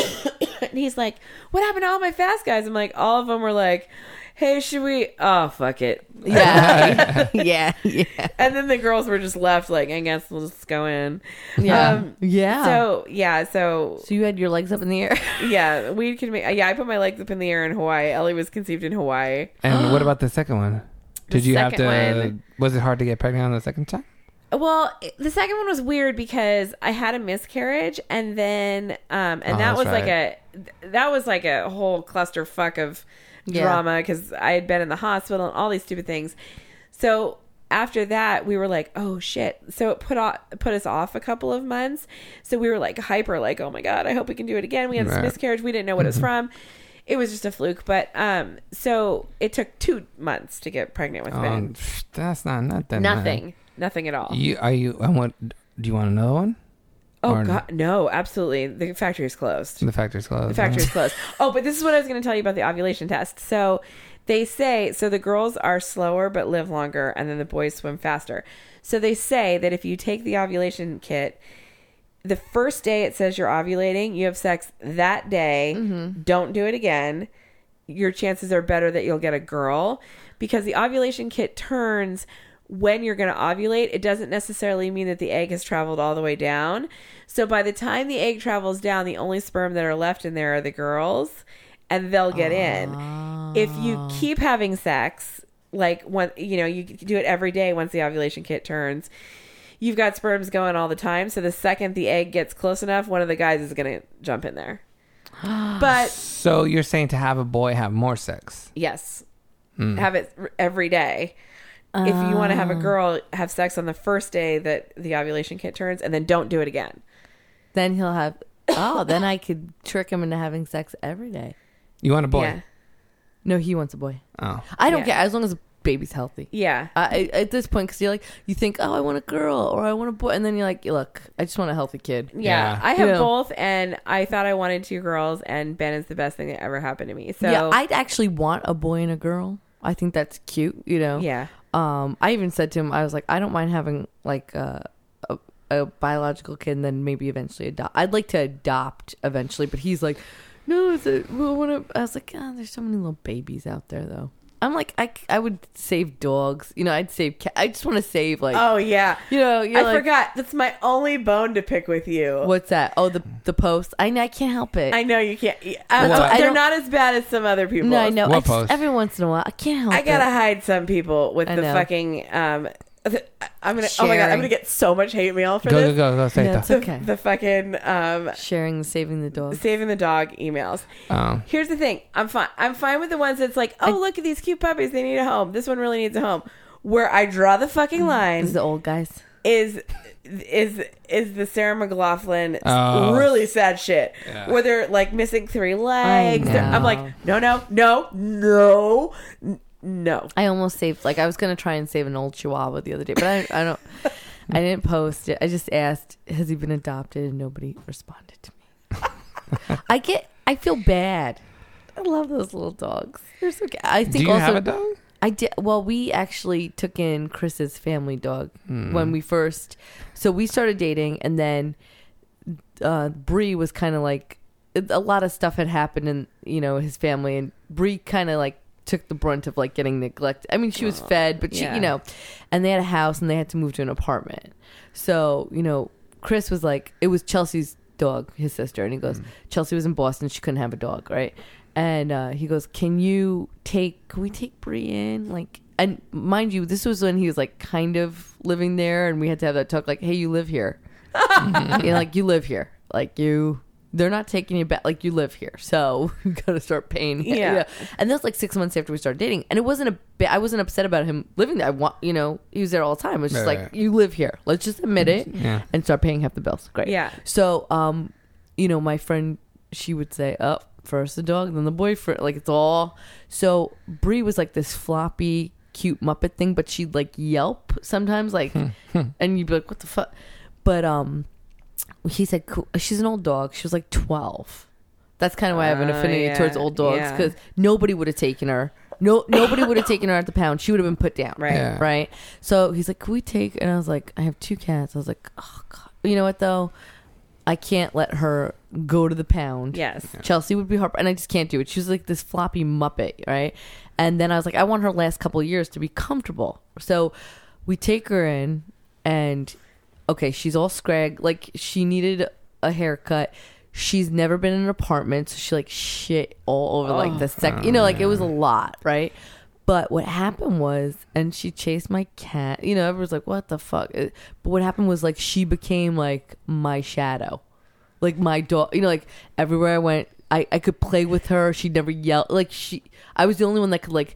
and he's like, what happened to all my fast guys? I'm like, all of them were like, hey, should we? Oh, fuck it.
yeah, yeah, yeah,
And then the girls were just left like, I guess we'll just go in.
yeah.
Um,
yeah.
So yeah, so
So you had your legs up in the air.
Yeah, we can make. Yeah, I put my legs up in the air in Hawaii. Ellie was conceived in Hawaii.
and what about the second one? Did you have to?
one-
Was it hard to get pregnant on the second time?
Well, the second one was weird because I had a miscarriage, and then um, and
Oh,
that
that's
was like a that was like a whole clusterfuck of
Yeah.
drama because I had been in the hospital and all these stupid things. So after that, we were like, "Oh shit!" So it put off, put us off a couple of months. So we were like hyper, like, "Oh my god, I hope we can do it again." We had this miscarriage. We didn't know what it was from. It was just a fluke, but um, so it took two months to get pregnant with
Um,
Ben.
that's not nothing. man.
Nothing, nothing at all.
You are you? I want. Do you want another one?
Oh
Or-
god, no, absolutely. The factory is closed.
The factory's closed.
The factory is closed. Oh, but this is what I was going to tell you about the ovulation test. So they say so the girls are slower but live longer, and then the boys swim faster. So they say that if you take the ovulation kit, the first day it says you're ovulating, you have sex that day. Mm-hmm. Don't do it again. Your chances are better that you'll get a girl because the ovulation kit turns when you're going to ovulate. It doesn't necessarily mean that the egg has traveled all the way down. So by the time the egg travels down, the only sperm that are left in there are the girls, and they'll get in. If you ah. keep having sex, like when you know you do it every day once the ovulation kit turns, you've got sperms going all the time. So the second the egg gets close enough, one of the guys is gonna jump in there. But
So you're saying to have a boy have more sex?
yes, hmm. have it every day. If you want to have a oh. girl, have sex on the first day that the ovulation kit turns, and then don't do it again.
Then he'll have. Oh, then I could trick him into having sex every day.
You want a boy?
Yeah,
No, he wants a boy.
Oh,
I don't
Yeah.
care as long as the baby's healthy.
yeah.
I, at this point, because you're like, you think, oh, I want a girl or I want a boy, and then you're like, look, I just want a healthy kid.
Yeah,
Yeah.
I have
Yeah.
both, and I thought I wanted two girls, and Ben is the best thing that ever happened to me. So
yeah, I'd actually want a boy and a girl. I think that's cute, you know.
yeah,
Um, I even said to him, I was like, I don't mind having like a, a, a biological kid, and then maybe eventually adopt. I'd like to adopt eventually, but he's like, no, it's a, we wanna, I was like, God, there's so many little babies out there, though. I'm like, I, I would save dogs. You know, I'd save. Cat. I just want to save like,
Oh yeah,
you know, you're
I
like,
forgot. That's my only bone to pick with you.
What's that? Oh, the the post. I know I can't help it.
I know you can't. Uh,
what-
they're
don't-
as bad as some other people.
no, I know.
What
I just-
post?
every once in a while, I can't help it.
I gotta
it.
hide some people with
I
the
know.
fucking. Um, I'm gonna. Oh my god, I'm
Sharing.
gonna get so much hate mail for
go go
this.
go go say
Yeah,
that.
it's
The,
okay.
the fucking um,
Sharing, saving the dog.
saving the dog emails.
Um,
Here's the thing. I'm fine. I'm fine with the ones that's like, oh, look at these cute puppies. They need a home. This one really needs a home. Where I draw the fucking line
This is the old guys.
is is is the Sarah McLachlan
Oh.
really sad shit
Yeah.
where they're like missing three legs. They're- I'm
know.
like, no, no, no, no, n- no.
I almost saved. Like I was gonna try and save an old Chihuahua the other day, but I, I don't. I didn't post it. I just asked, "Has he been adopted?" And nobody responded to me. I get. I feel bad. I love those little dogs. They're so. Cute. I think
do you
also
have a dog?
I did. Well, we actually took in Chris's family dog
Hmm.
when we first. So we started dating, and then uh, Bree was kind of like a lot of stuff had happened in you know his family, and Bree kind of like took the brunt of like getting neglected. I mean, she was fed, but she,
yeah.
you know, and they had a house and they had to move to an apartment. So you know, Chris was like, it was Chelsea's dog, his sister, and he goes, Chelsea was in Boston, she couldn't have a dog, right? And uh, he goes, can you take? Can we take Bree in? Like, and mind you, this was when he was like kind of living there, and we had to have that talk, like, hey, you live here, you know, like you live here, like you. They're not taking you back, like you live here, so you got to start paying. you
Yeah.
And that was like six months after we started dating, and it wasn't a bit. I wasn't upset about him living there. I want, you know, he was there all the time. It was just
Right,
like
right.
you live here. Let's just admit it
Yeah.
and start paying half the bills. Great.
Yeah.
So, um, you know, my friend, she would say, "Up oh, first the dog, then the boyfriend." Like it's all. So Brie was like this floppy, cute Muppet thing, but she'd like yelp sometimes, like, and you'd be like, "What the fuck?" But um, he said, cool. "She's an old dog. She was like twelve. That's kind of why I have an
Oh,
affinity
yeah,
towards old dogs
yeah.
because nobody would have taken her. No, nobody would have taken her at the pound. She would have been put down.
Right.
Yeah.
Right. So he's like, "Can we take?" And I was like, "I have two cats." I was like, "Oh God." You know what though? I can't let her go to the pound.
Yes.
Chelsea would be hard, and I just can't do it. She was like this floppy muppet, right? And then I was like, I want her last couple of years to be comfortable. So we take her in, and okay, she's all scrag. Like she needed a haircut. She's never been in an apartment, so she like shit all over like the second. You know, like it was a lot, right? But what happened was, and she chased my cat. You know, everyone's like, "What the fuck?" Uh, But what happened was, like, she became like my shadow, like my dog. You know, like everywhere I went, I I could play with her. She'd never yell. Like she, I was the only one that could like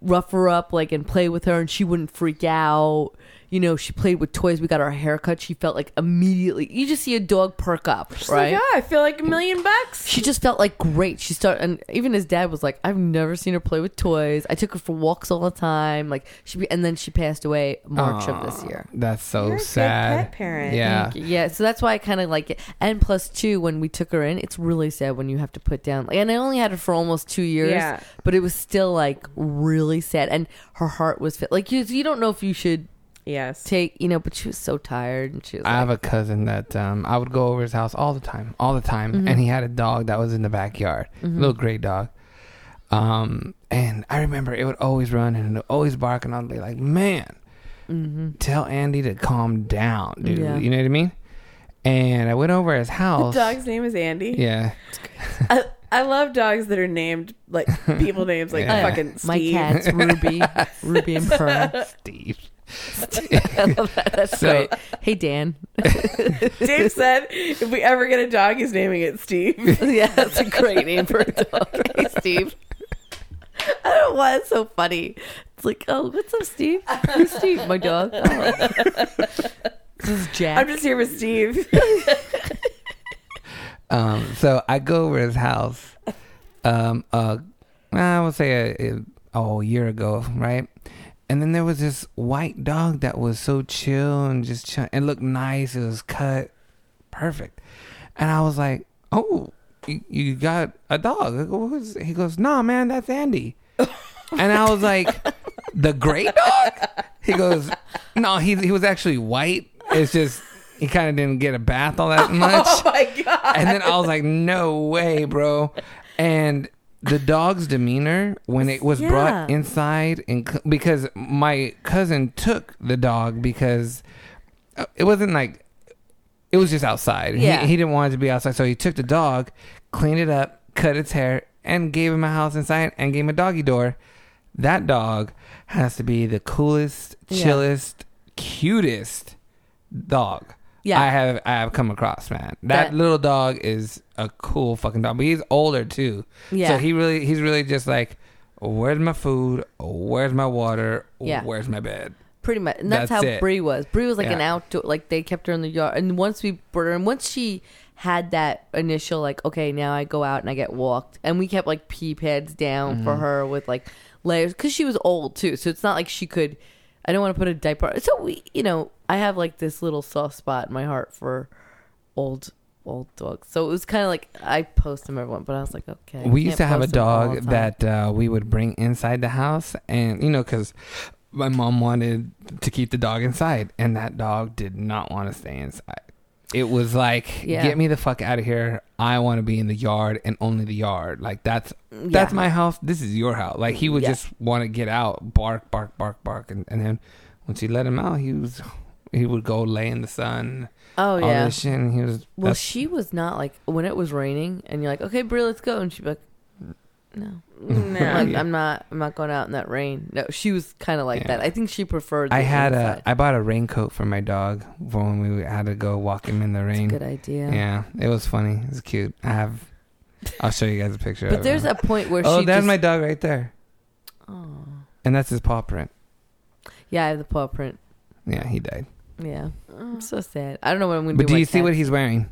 rough her up, like and play with her, and she wouldn't freak out. You know, she played with toys. We got her haircut. She felt like immediately. You just see a dog perk up,
She's
right?
like, oh, I feel like a million bucks.
She just felt like great. She started, and even his dad was like, "I've never seen her play with toys. I took her for walks all the time. Like she, be, and then she passed away March of this year.
That's so
You're
sad.
pet parent.
Yeah.
Yeah. So that's why I kind of like it. And plus, too, when we took her in, it's really sad when you have to put down. Like, and I only had her for almost two years.
Yeah.
But it was still like really sad, and her heart was fit. Like you, you don't know if you should
Yes.
take, you know. But she was so tired, and she was.
I
like,
have a cousin that um, I would go over his house all the time, all the time,
Mm-hmm.
and he had a dog that was in the backyard, little gray dog. Um, and I remember it would always run and it would always bark, and I'd be like, "Man, tell Andy to calm down, dude."
Mm-hmm. Yeah.
You know what I mean? And I went over his
The
house.
dog's name is Andy.
Yeah,
I, I love dogs that are named like people names like
Yeah.
fucking Steve.
my cat's Ruby, Ruby and Pearl.
Steve.
I love that. That's
So-
great. Hey Dan.
Dave said if we ever get a dog, he's naming it Steve.
yeah, that's a great name for a dog. Hey Steve. I don't know why it's so funny. It's like, oh, what's up, Steve? Who's Steve? My dog. Oh. This is Jack.
I'm just here with Steve.
Um, so I go over his house. Um, uh, I would say a, a, a whole year ago, right? And then there was this white dog that was so chill and just chill. It looked nice. It was cut perfect. And I was like, "Oh, you, you got a dog?" Go, He goes, "No, man, that's Andy." and I was like, "The gray dog?" He goes, "No, he he was actually white. It's just he kind of didn't get a bath all that oh much."
oh my god.
and then I was like, "No way, bro!" And the dog's demeanor when it was brought inside, and c- because my cousin took the dog because uh, it wasn't like it was just outside. He-
Yeah.
He, didn't want it to be outside, so he took the dog, cleaned it up, cut its hair, and gave him a house inside, and gave him a doggy door. That dog has to be the coolest,
Yeah.
chillest, cutest dog.
Yeah.
I have I have come across, man. That,
That-
little dog is a cool fucking dog, but he's older too.
Yeah.
So he really he's really just like, where's my food? Where's my water?
Yeah.
Where's my bed?
Pretty much, and that's,
That's
how
it.
Brie was. Brie was like an outdoor, like they kept her in the yard. And once we brought her, and once she had that initial, like, okay, now I go out and I get walked, and we kept like pee pads down for
Mm-hmm.
her with like layers because she was old too. So it's not like she could. I don't want to put a diaper. So we, you know, I have like this little soft spot in my heart for old old dogs. So it was kind of like I post them everyone, but I was like, okay.
We used to have a
post them all
dog that uh, we would bring inside the house, and you know, because my mom wanted to keep the dog inside, and that dog did not want to stay inside. It was like,
Yeah.
get me the fuck out of here. I want to be in the yard and only the yard. Like that's that's
Yeah.
my house. This is your house. Like he would
Yeah.
just want to get out, bark, bark, bark, bark, and, and then once you let him out, he was he would go lay in the sun.
Oh
all
yeah.
this shit, and he was
Well,
that's-
she was not like when it was raining, and you're like, "Okay, Brie, let's go," and she'd be like, "No,
No.
like I'm not, I'm not going out in that rain." No, she was kind of like
Yeah.
that. I think she preferred. The
I had
inside.
a I bought a raincoat for my dog for when we had to go walk him in the rain.
Good idea.
Yeah, it was funny. It was cute. I have. I'll show you guys a picture.
But
of
there's
him.
a point where
oh,
she
that's
just,
my dog right there,
Oh.
and that's his paw print.
Yeah, I have the paw print.
Yeah, he died.
Yeah, I'm so sad. I don't know what I'm gonna do.
But
do.
do you see what he's wearing?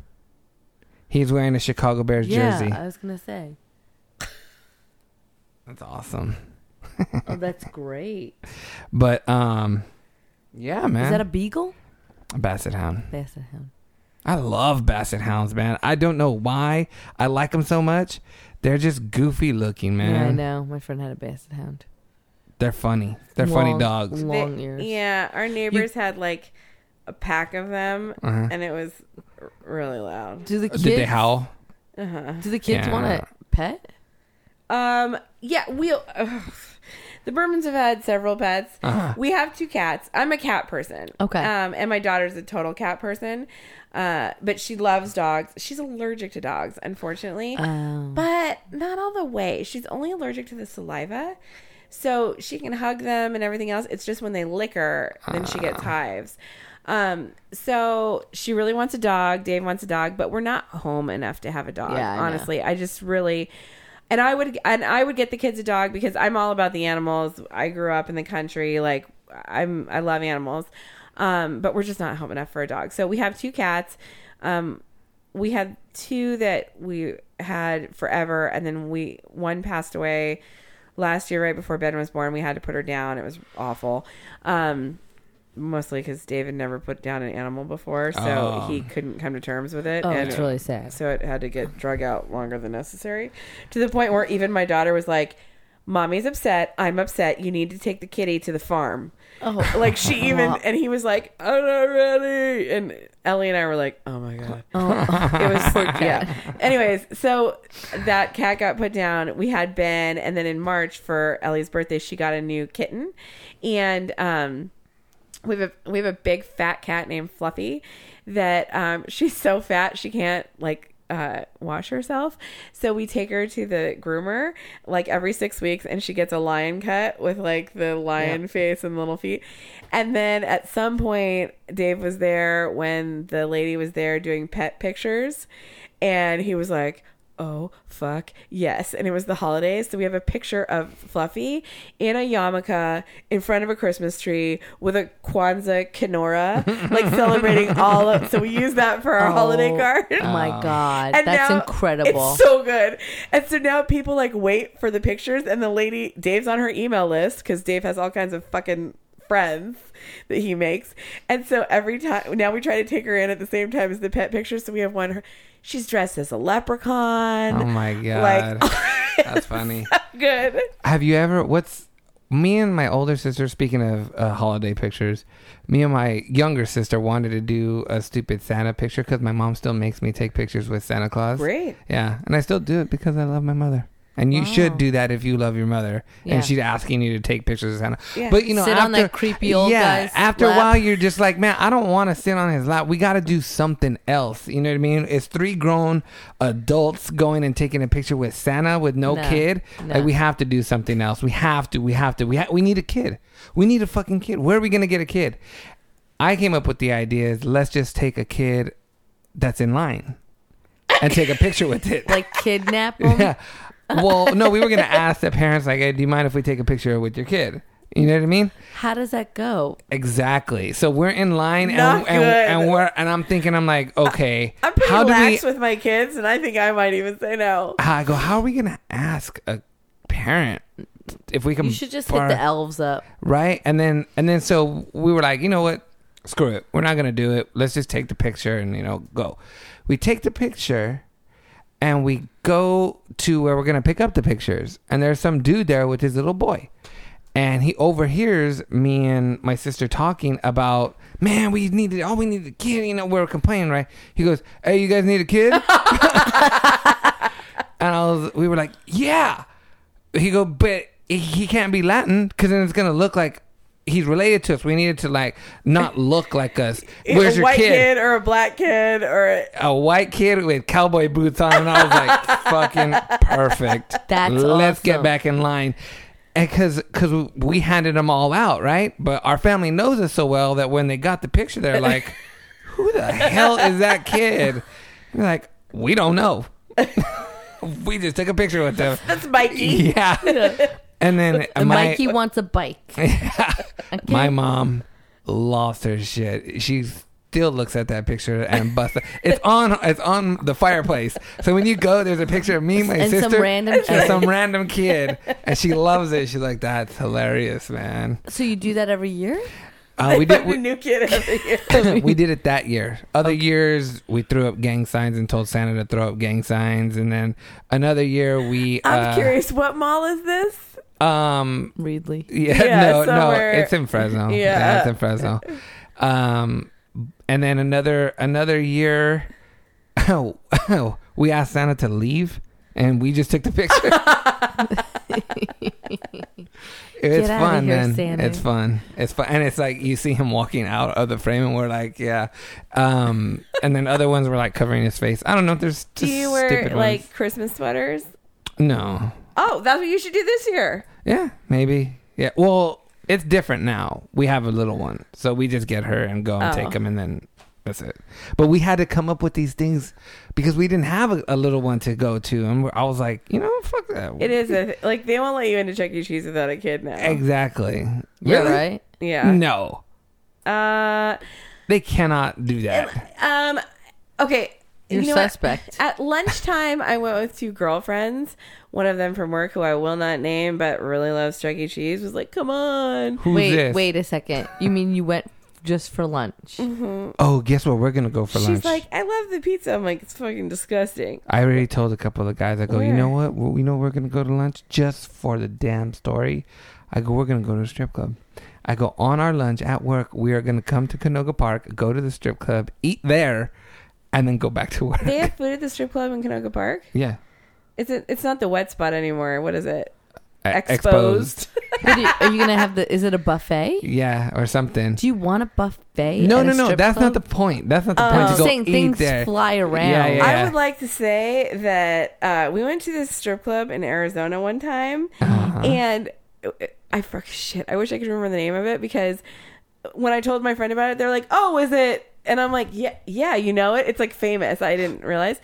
He's wearing a Chicago Bears
Yeah,
jersey.
I was gonna say.
That's awesome.
Oh, that's great.
But um, yeah, man.
Is that a beagle?
a basset hound?
Basset hound.
I love basset hounds, man. I don't know why I like them so much. They're just goofy looking, man.
Yeah, I know. My friend had a basset hound.
They're funny. They're funny dogs.
Long
They-
ears.
Yeah, our neighbors had like a pack of them,
Uh-huh.
and it was r- really loud.
Do the kids?
Did they howl?
Uh-huh.
Do the kids
Yeah.
want a pet?
Um, yeah, we. ugh. the Bermans have had several pets.
Uh-huh.
We have two cats. I'm a cat person.
Okay.
Um, and my daughter's a total cat person. Uh, but she loves dogs. She's allergic to dogs, unfortunately.
Oh.
but not all the way. She's only allergic to the saliva. So she can hug them and everything else. It's just when they lick her, then she
Ah.
gets hives. Um, so she really wants a dog. Dave wants a dog, but we're not home enough to have a dog.
Yeah, I know.
honestly, I just really, and I would, and I would get the kids a dog because I'm all about the animals. I grew up in the country, like I'm, I love animals. Um, but we're just not home enough for a dog. So we have two cats. Um, we had two that we had forever, and then we one passed away last year right before Ben was born. We had to put her down. It was awful. Um, mostly because David never put down an animal before, so
Oh.
he couldn't come to terms with it.
Oh,
and
it's really sad.
so it had to get drug out longer than necessary, to the point where even my daughter was like, "Mommy's upset. I'm upset. You need to take the kitty to the farm."
Oh,
Like she even, and he was like, "I'm not ready." And Ellie and I were like, "Oh my god."
oh.
It was yeah. Anyways, so that cat got put down. We had Ben, and then in March for Ellie's birthday, she got a new kitten, and um, we have a we have a big fat cat named Fluffy that um, she's so fat she can't like uh, wash herself. So we take her to the groomer like every six weeks, and she gets a lion cut with like the lion face and little feet. And then at some point, Dave was there when the lady was there doing pet pictures, and he was like, oh fuck yes. And it was the holidays. So we have a picture of fluffy in a yarmulke in front of a christmas tree with a kwanzaa kinara like celebrating all of so we use that for our holiday
Oh,
card.
Oh my oh. god,
and
that's
now
incredible.
It's so good. And so now people like wait for the pictures, and the lady Dave's on her email list because Dave has all kinds of fucking friends that he makes. And so every time now we try to take her in at the same time as the pet pictures. So we have one. She's dressed as a leprechaun.
Oh my god, that's funny.
good.
Have you ever? What's me and my older sister? Speaking of uh, holiday pictures, me and my younger sister wanted to do a stupid Santa picture because my mom still makes me take pictures with Santa Claus.
Great.
Yeah, and I still do it because I love my mother. And you
Wow.
should do that if you love your mother,
Yeah.
and she's asking you to take pictures of Santa.
Yeah.
But you know,
Sit
after,
on that creepy old
yeah,
guy's
after a while, you're just like, man, I don't want to sit on his lap. We got to do something else. You know what I mean? It's three grown adults going and taking a picture with Santa with no,
No.
kid.
No.
Like we have to do something else. We have to. We have to. We ha- we need a kid. We need a fucking kid. Where are we gonna get a kid? I came up with the idea is let's just take a kid that's in line and take a picture with it.
like kidnap them.
Yeah. Well, no, we were gonna ask the parents like, hey, "Do you mind if we take a picture with your kid?" You know what I mean?
How does that go?
Exactly. So we're in line, and
Not
and,
good.
and we're and I'm thinking, I'm like, okay,
I'm pretty
how do we?
with my kids, and I think I might even say no.
Ah, I go, how are we gonna ask a parent if we can?
You should just hit the elves up.
right? And then and then so we were like, you know what? Screw it. We're not gonna do it. Let's just take the picture and you know go. We take the picture and we go to where we're gonna pick up the pictures. And there's some dude there with his little boy. And he overhears me and my sister talking about, man, we needed, oh, we need a kid. You know, we are complaining, right? He goes, hey, you guys need a kid? and I was, we were like, yeah. He go, but he can't be Latin because then it's gonna look like he's related to us. We needed to like not look like us. Where's
a
your
white
kid?
kid? or a black kid or a,
A white kid with cowboy boots on, and I was like, fucking perfect.
That's
let's get back in line. Because because we handed them all out, right? But our family knows us so well that when they got the picture, they're like, "Who the hell is that kid?" We're like, "We don't know. we just took a picture with them."
that's Mikey.
Yeah. And then my
Mikey wants a bike.
my mom lost her shit. She still looks at that picture and busts. It's on. It's on the fireplace. So when you go, there's a picture of me, my
And some
sister,
random
and
kid.
some random kid, and she loves it. She's like, "That's hilarious, man."
So you do that every year?
Uh, we
Find
did.
a
We,
new kid every year.
we did it that year. Other years, we threw up gang signs and told Santa to throw up gang signs, and then another year we.
I'm
uh,
curious, what mall is this?
Um,
Reedley.
Yeah,
Yeah,
no, no, it's in Fresno.
Yeah.
Yeah. it's in Fresno. Um, and then another another year, oh, oh, we asked Santa to leave, and we just took the picture. it's
Get
fun,
here,
man.
Santa.
It's fun. It's fun, and it's like you see him walking out of the frame, and we're like, yeah. Um, and then other ones were like covering his face. I don't know. If there's just
Do you wear
stupid
like
ones.
Christmas sweaters?
No.
Oh, that's what you should do this year.
Yeah, maybe. Yeah. Well, it's different now. We have a little one, so we just get her and go and
Oh.
take him, and then that's it. But we had to come up with these things because we didn't have a, a little one to go to, and we're- I was like, you know, fuck that.
It is a like they won't let you into Chuck E. Cheese without a kid now.
exactly.
Yeah,
Really?
right?
Yeah.
No,
Uh,
they cannot do that.
um, okay.
You're
you know what?
suspect.
At lunchtime, I went with two girlfriends. One of them from work, who I will not name, but really loves Chuck E. Cheese, was like, "Come on."
Who's
wait,
this?
wait a second. You mean you went just for lunch? Mm-hmm.
Oh, guess what? We're gonna go for
She's
lunch.
She's like, "I love the pizza." I'm like, "It's fucking disgusting."
I already told a couple of guys. I go, you know what? Well, We know we're gonna go to lunch just for the damn story. I go, we're gonna go to a strip club. I go on our lunch at work. We are gonna come to Canoga Park, go to the strip club, eat there, and then go back to work.
They have food at the strip club in Canoga Park.
yeah,
It's a, it's not the wet spot anymore. What is it?
E-
Exposed.
What do you- are you gonna have the? Is it a buffet?
Yeah, or something.
Do you want a buffet?
No,
at
no,
a
no.
strip
That's not the point. That's not the
Oh.
point
I'm
to
just
go
saying
eat
things
there.
fly around.
Yeah, yeah.
I would like to say that uh, we went to this strip club in Arizona one time,
Uh-huh.
and I fuck shit. I wish I could remember the name of it because when I told my friend about it, they're like, "Oh, is it?" And I'm like, "Yeah, yeah, you know it. It's like famous." I didn't realize.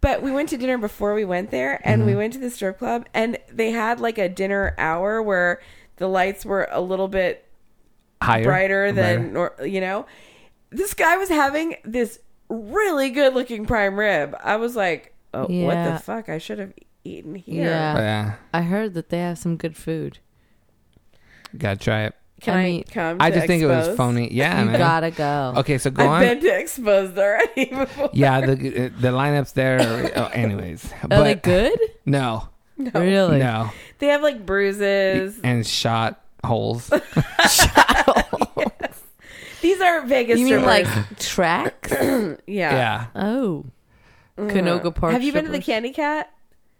But we went to dinner before we went there, and
Mm-hmm.
we went to the strip club, and they had like a dinner hour where the lights were a little bit
Higher,
brighter than nor- you know this guy was having this really good looking prime rib i was like oh what the fuck i should have eaten here
Yeah.
Yeah,
I heard that they have some good food.
gotta try it.
Can
I
i, come
I just think it was phony. Yeah,
you
man.
gotta go.
Okay, so go
i've
on.
been to exposed already before
yeah, the the lineups there. Are, oh, anyways,
Are
but
they good?
no,
no.
Really?
no,
they have like bruises
and shot holes.
these are vegas
You mean like
strippers.
tracks?
yeah,
yeah,
Oh,
Mhm.
Canoga Park.
have you been to the
strippers?
candy cat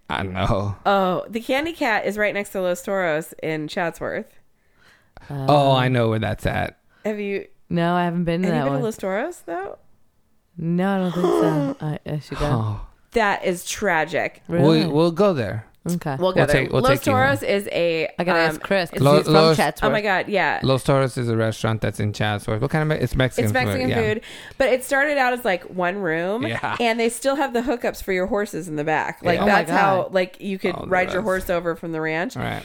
I know.
oh the candy cat is right next to los toros in chatsworth
oh, I know where that's at.
have you
No, I haven't been to
have you
that
been
one.
to los toros though
no, I don't think so. I, I should go.
Oh,
that is tragic
Really?
we'll we'll go there.
okay.
We'll go
We'll
there.
take- we'll
Los
take you
Toros is a.
I gotta
um,
ask Chris
Lo-
he's from
Los-
Chatsworth.
Oh my god, yeah.
Los Toros is a restaurant that's in Chatsworth. What kind of? It's Mexican.
It's Mexican
food.
food, but it started out as like one room,
Yeah.
and they still have the hookups for your horses in the back. Like
Yeah.
Oh my
that's how
God.
like you could
Oh,
ride your
that's-
horse over from the ranch,
All right.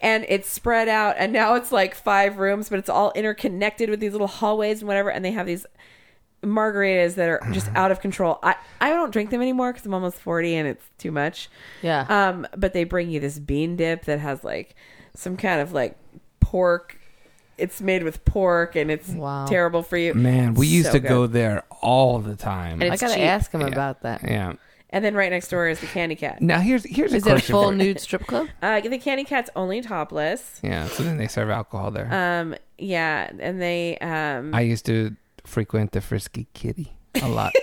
And it's spread out, and now it's like five rooms, but it's all interconnected with these little hallways and whatever, and they have these margaritas that are just out of control. I I don't drink them anymore because I'm almost forty and it's too much.
yeah.
Um, but they bring you this bean dip that has like some kind of like pork. It's made with pork and it's
Wow.
terrible for you.
Man, we used
So
to
good.
go there all the time.
And
I gotta
cheap.
ask him
Yeah.
about that.
yeah.
And then right next door is the Candy Cat.
Now here's here's a
Is it a
question
full
for you.
nude strip club?
Uh, the Candy Cat's only topless.
Yeah. So then they serve alcohol there.
Um, yeah, and they um,
I used to frequent the Frisky Kitty a lot.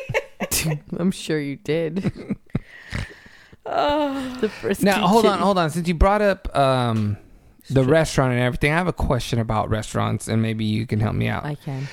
I'm sure you did.
oh,
the first
now hold on, hold on. Since you brought up um, the
Strip-
restaurant and everything, I have a question about restaurants, and maybe you can help me out.
I can.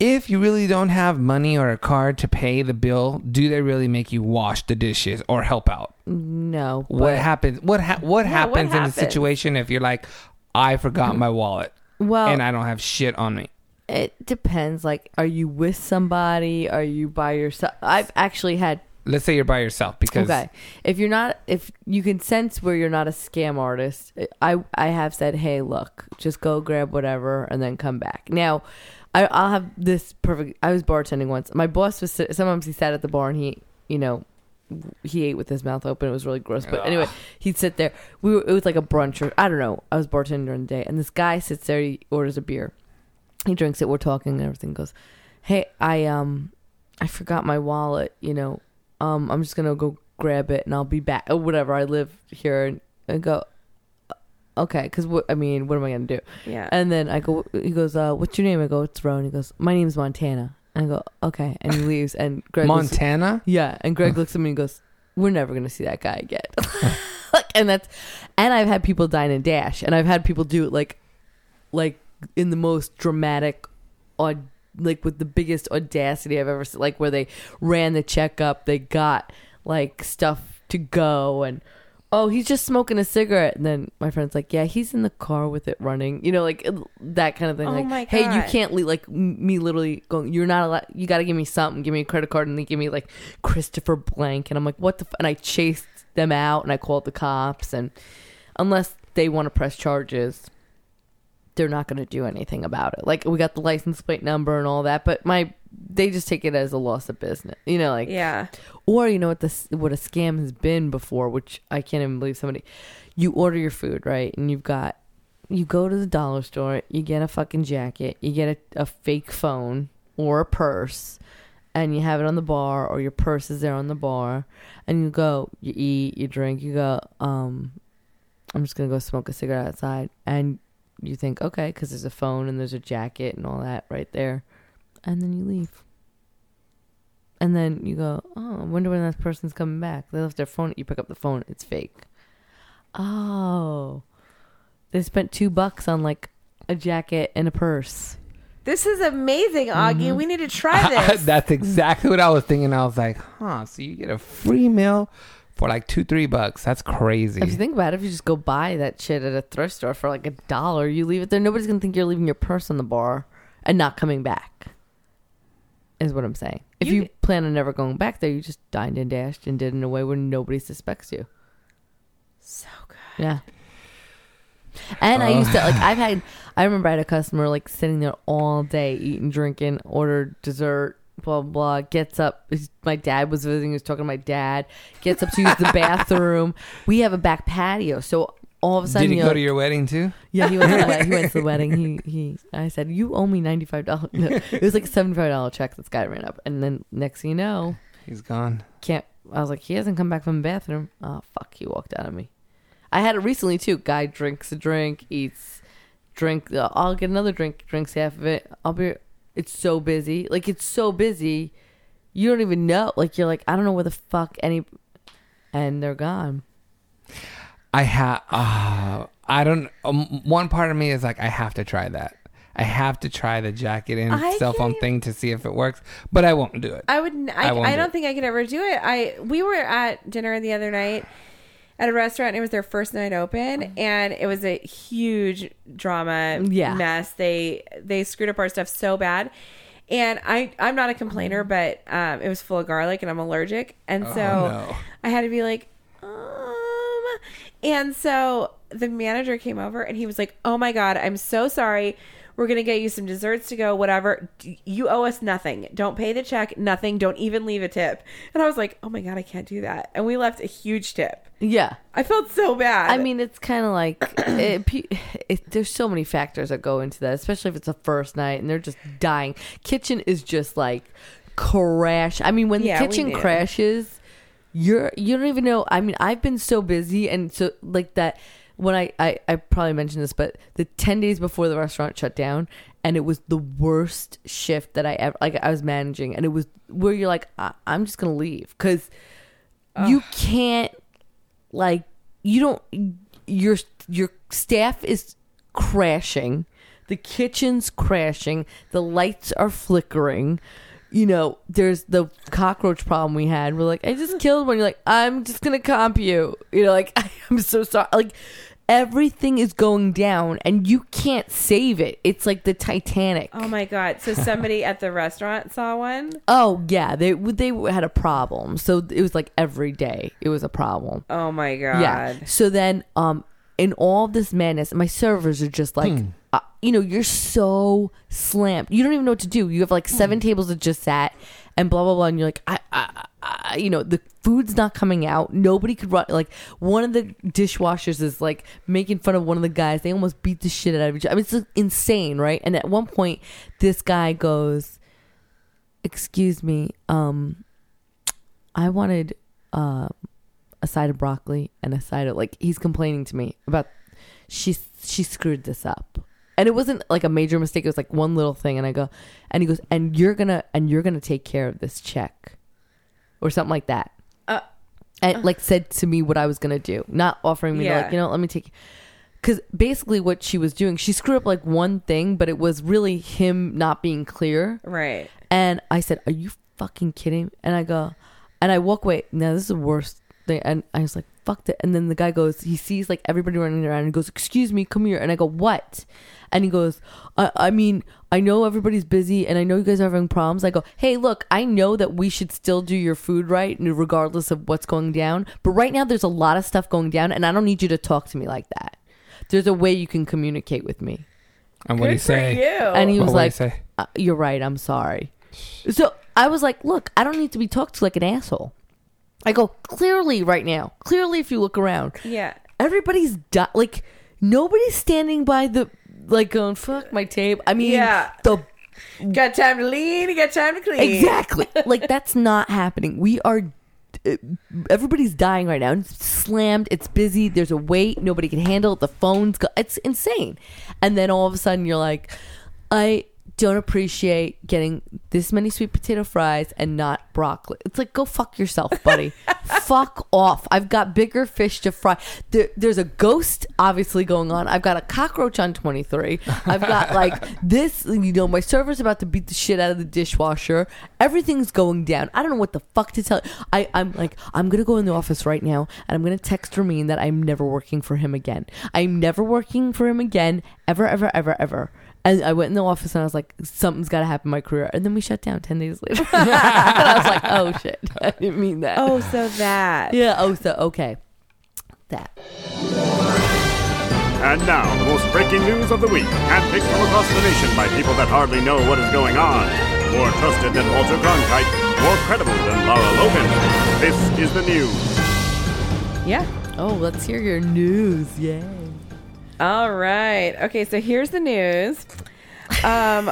If you really don't have money or a card to pay the bill, do they really make you wash the dishes or help out?
No.
What happens? What ha- what
what
happens in a situation if you're like, I forgot my wallet
Well,
and I don't have shit on me?
it depends. Like, are you with somebody? Are you by yourself? I've actually had
Let's say you're by yourself because
okay. If you're not, if you can sense where you're not a scam artist, I I have said, hey, look, just go grab whatever and then come back. Now, I, I'll have this perfect. I was bartending once. My boss was sometimes he sat at the bar and he, you know, he ate with his mouth open. It was really gross. But anyway, he'd sit there. We were, it was like a brunch or I don't know. I was bartending during the day, and this guy sits there. He orders a beer. He drinks it. We're talking and everything. Goes, hey, I um, I forgot my wallet. You know, um, I'm just gonna go grab it and I'll be back or whatever. I live here and, and go. Okay, because what I mean, what am I gonna do?
yeah.
And then I go. He goes, uh, "What's your name?" I go, "It's Ron." He goes, "My name's Montana." And I go, "Okay," and he leaves. And Greg, looks-
Montana.
yeah, and Greg looks at me and goes, "We're never gonna see that guy again." like, and that's, and I've had people dine and dash, and I've had people do it like, like in the most dramatic, odd, like with the biggest audacity I've ever seen. Like where they ran the checkup, they got like stuff to go, and oh, he's just smoking a cigarette, and then my friend's like, yeah, he's in the car with it running, you know, like that kind of thing.
Oh
like,
my
hey, you
God.
can't leave, like m- me literally going, you're not allowed, you got to give me something, give me a credit card, and they give me like Christopher Blank, and I'm like, what the, f-? and I chased them out, and I called the cops, and unless they want to press charges, they're not going to do anything about it. Like we got the license plate number and all that, but my they just take it as a loss of business, you know, like
yeah.
or you know what this what a scam has been before, which I can't even believe somebody. You order your food right, and you've got you go to the dollar store, you get a fucking jacket, you get a, a fake phone or a purse, and you have it on the bar, or your purse is there on the bar, and you go, you eat, you drink, you go, um, I'm just gonna go smoke a cigarette outside, and you think, okay, because there's a phone and there's a jacket and all that right there, and then you leave. And then you go, oh, I wonder when that person's coming back. They left their phone. You pick up the phone. It's fake. Oh, They spent two bucks on like a jacket and a purse.
This is amazing, Augie. Mm-hmm. We need to try this.
That's exactly what I was thinking. I was like, huh, so you get a free meal for like two, three bucks. That's crazy.
If you think about it, if you just go buy that shit at a thrift store for like a dollar, you leave it there. Nobody's gonna think you're leaving your purse on the bar and not coming back. Is what I'm saying. If
You-
you, plan on never going back there, you just dined and dashed and did it in a way where nobody suspects you.
so good.
Yeah. And I used to like I've had I remember I had a customer like sitting there all day eating, drinking, ordered dessert, blah blah, blah gets up my dad was visiting, he was talking to my dad, gets up to use the bathroom. We have a back patio, so all of a sudden
Did he
you
go to your wedding too?
Yeah, he went to the wedding. He went to the wedding. He he. I said, "You owe me ninety five dollars." No, it was like a seventy five dollar check. This guy ran up, and then next thing you know,
He's gone.
can't. I was like, he hasn't come back from the bathroom. Oh fuck, he walked out on me. I had it recently too. Guy drinks a drink, eats drink. Uh, I'll get another drink, drinks half of it. I'll be. It's so busy. Like it's so busy, you don't even know. Like you're like, I don't know where the fuck any, and they're gone.
I have. Uh, I don't. Um, one part of me is like, I have to try that. I have to try the jacket and
I
cell phone thing to see if it works, but I won't do it.
I would. n-
I
I,
won't
I,
do
don't
it.
think I could ever do it. I we were at dinner the other night at a restaurant. And it was their first night open, and it was a huge drama
Yeah.
mess. They they screwed up our stuff so bad. And I, I'm not a complainer, but um, it was full of garlic, and I'm allergic, and so
no.
I had to be like. And so the manager came over, and he was like, "Oh my god, I'm so sorry. We're gonna get you some desserts to go, whatever. You owe us nothing. Don't pay the check, nothing. Don't even leave a tip." And I was like, "Oh my god, I can't do that." And we left a huge tip.
Yeah.
I felt so bad.
I mean, it's kind of like it, it, there's so many factors that go into that, especially if it's a first night and they're just dying. Kitchen is just like crash. I mean, when
Yeah,
the kitchen crashes, you're you don't even know. I mean, I've been so busy and so like that. When I, I I probably mentioned this, but the ten days before the restaurant shut down, and it was the worst shift that I ever like. I was managing, and it was where you're like, I, I'm just gonna leave because you can't like you don't your your staff is crashing the kitchen's crashing the lights are flickering you know there's the cockroach problem we had. We're like i just killed one. You're like i'm just gonna comp you. You know like i'm so sorry. Like everything is going down and you can't save it. It's like the titanic.
Oh my god. So somebody at the restaurant saw one.
oh yeah. They they had a problem. So it was like every day it was a problem.
Oh my god.
yeah. So then, um, in all this madness, my servers are just like, uh, you know, you're so slammed. You don't even know what to do. You have like seven tables that just sat, and blah blah blah, and you're like, I, I, I, you know, the food's not coming out. Nobody could run. Like one of the dishwashers is like making fun of one of the guys. They almost beat the shit out of each other. I mean, it's insane, right? And at one point, this guy goes, "Excuse me, um, I wanted." Uh, a side of broccoli and a side of like he's complaining to me about she she screwed this up and it wasn't like a major mistake it was like one little thing and i go and he goes and you're gonna and you're gonna take care of this check or something like that
Uh,
and like said to me what i was gonna do not offering me to like you know let me take because basically what she was doing she screwed up like one thing but it was really him not being clear
Right.
and I said, "Are you fucking kidding?" And I go, and I walk away. Now this is the worst thing. And I was like, "Fuck it." And then the guy goes, he sees like everybody running around and goes, "Excuse me, come here." And I go, "What?" And he goes, I, "I mean, I know everybody's busy, and I know you guys are having problems." I go, "Hey, look, I know that we should still do your food right, regardless of what's going down. But right now, there's a lot of stuff going down, and I don't need you to talk to me like that. There's a way you can communicate with me."
And what do you say?
And he
What
was
would he
like,
say?
uh, "You're right. I'm sorry." So I was like, "Look, I don't need to be talked to like an asshole." I go clearly right now. Clearly, if you look around,
yeah.
everybody's di- like nobody's standing by the like going fuck my tape. I mean,
Yeah.
the
Got time to lean. You got time to clean.
exactly like that's not happening. We are. uh, Everybody's dying right now. It's slammed. It's busy. There's a wait. Nobody can handle it. The phones go. It's insane. And then all of a sudden, you're like, I don't appreciate getting this many sweet potato fries and not broccoli. It's like go fuck yourself, buddy. fuck off. I've got bigger fish to fry. There, there's a ghost obviously going on. I've got a cockroach on 23. I've got like this, you know, my server's about to beat the shit out of the dishwasher. Everything's going down. I don't know what the fuck to tell. I I'm like I'm going to go in the office right now and I'm going to text Ramin that I'm never working for him again. I'm never working for him again ever ever ever ever. And I went in the office and I was like, something's got to happen in my career. And then we shut down 10 days later. and I was like, oh shit. I didn't mean that.
Oh, so that.
Yeah. Oh, so, okay. That.
And now, the most breaking news of the week, handpicked from across the nation by people that hardly know what is going on. More trusted than Walter Cronkite, more credible than Laura Logan. This is the news.
Yeah.
Oh, let's hear your news. Yay.
All right. Okay, so here's the news. Um,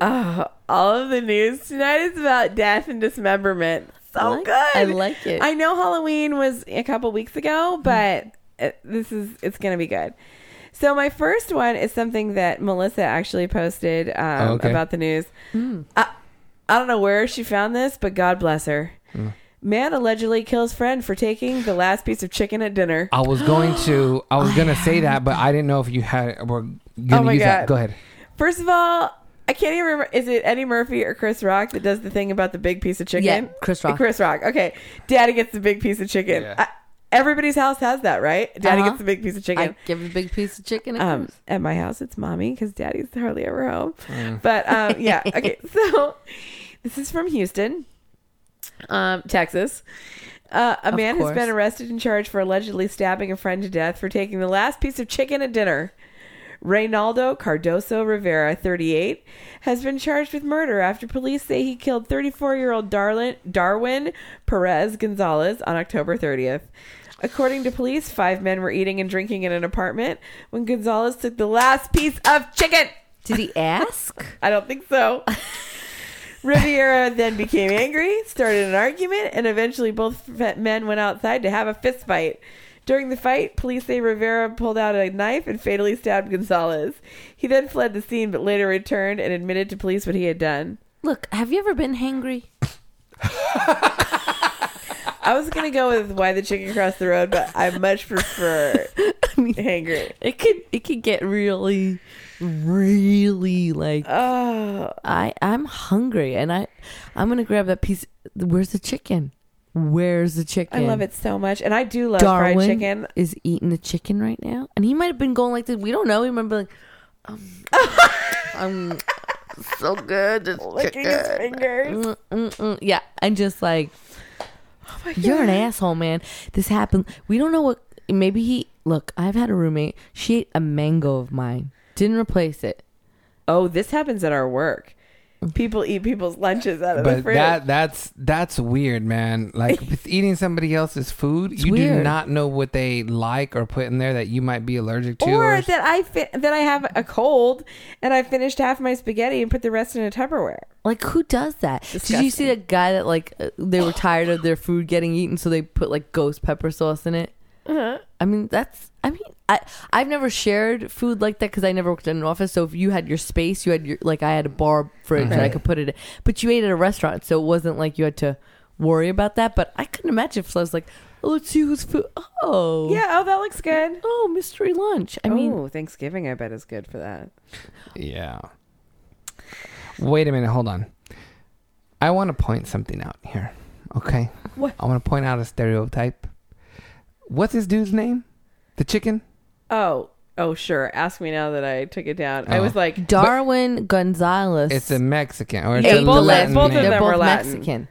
oh, all of the news tonight is about death and dismemberment. So
I like-
good.
I like it.
I know Halloween was a couple weeks ago, but it, this is it's gonna be good. So my first one is something that Melissa actually posted um,
Oh, okay.
about the news. I, I don't know where she found this, but God bless her. Man allegedly kills friend for taking the last piece of chicken at dinner.
I was going to, I was gonna say that, but I didn't know if you had were gonna
Oh my
use that. Go ahead.
First of all, I can't even remember. Is it Eddie Murphy or Chris Rock that does the thing about the big piece of chicken?
Yeah, Chris Rock.
Chris Rock. Okay, Daddy gets the big piece of chicken.
Yeah.
I, everybody's house has that, right? Daddy
Uh-huh.
gets the big piece of chicken.
I give him a big piece of chicken.
um, at my house, it's mommy because Daddy's hardly ever home.
Mm.
But um, yeah, okay. So this is from Houston, um, Texas. Uh, a
Of
man has been arrested and charged for allegedly stabbing a friend to death for taking the last piece of chicken at dinner. Reynaldo Cardoso Rivera, 38, has been charged with murder after police say he killed 34 year old Darwin Perez Gonzalez on October 30th. According to police, five men were eating and drinking in an apartment when Gonzalez took the last piece of chicken.
Did he ask?
I don't think so. Rivera then became angry, started an argument, and eventually both men went outside to have a fist fight. During the fight, police say Rivera pulled out a knife and fatally stabbed Gonzalez. He then fled the scene but later returned and admitted to police what he had done.
Look, have you ever been hangry?
I was going to go with why the chicken crossed the road, but I much prefer hangry.
It could it could get really, really like
Oh,
I I'm hungry and I I'm gonna grab that piece. Where's the chicken? Where's the chicken?
I love it so much. And I do love
Darwin
fried chicken.
is eating the chicken right now, and he might have been going like this. We don't know. He might be like, um, I'm so good.
Licking his fingers.
Mm, mm, mm. Yeah, and just like
Oh my
you're an asshole, man. This happened. We don't know what. Maybe he. Look, I've had a roommate. She ate a mango of mine. Didn't replace it.
Oh, this happens at our work. People eat people's lunches out of the
But
fridge.
that that's that's weird, man. Like with eating somebody else's food,
It's
you do not know what they like or put in there that you might be allergic to.
or
Or,
that I fi- that I have a cold and I finished half my spaghetti and put the rest in a Tupperware.
Like who does that? Did you see that guy that like they were tired of their food getting eaten, so they put like ghost pepper sauce in it?
Uh-huh.
I mean, that's. I mean, I I've never shared food like that because I never worked in an office. So if you had your space, you had your like I had a bar fridge that I
Right.
could put it in. But you ate at a restaurant, so it wasn't like you had to worry about that. But I couldn't imagine if I was like, oh, let's see who's food. Oh,
Yeah. Oh, that looks good.
Oh, mystery lunch. I mean,
oh, Thanksgiving, I bet is good for that.
yeah. Wait a minute, hold on. I want to point something out here. Okay.
What?
I want to point out a stereotype. What's this dude's name? The chicken?
Oh, oh, sure. Ask me now that I took it down. I
Oh.
was like,
Darwin Gonzalez.
It's a Mexican or it's
Yeah,
a
both-
Latin
both of
name.
They're
them
both
were Latin.
Mexican.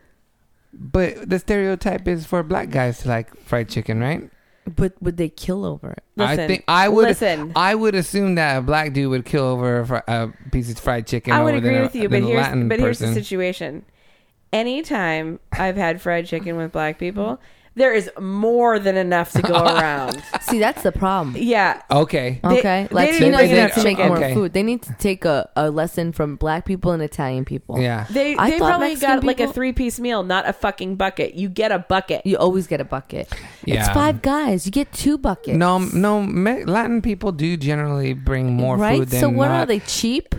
But the stereotype is for black guys to like fried chicken, right?
But would they kill over it?
listen,
I think I would.
listen.
I would assume that a black dude would kill over a, fri- a piece of fried chicken.
I would
over
agree
than a-
with you, but
than a
here's
Latin
but here's the
person.
situation. Anytime I've had fried chicken with black people, there is more than enough to go around.
See, that's the problem.
Yeah,
Okay.
They-
Okay,
they
Latinos
didn't bring
need to make more food. They need to take a, a lesson from black people and Italian people.
Yeah.
they
I
they probably
Mexican
got like a three piece meal, not a fucking bucket. You get a bucket.
You always get a bucket. It's five guys. You get two buckets.
No, no. Latin people do generally bring more
right?
food than
so what
not.
are they cheap?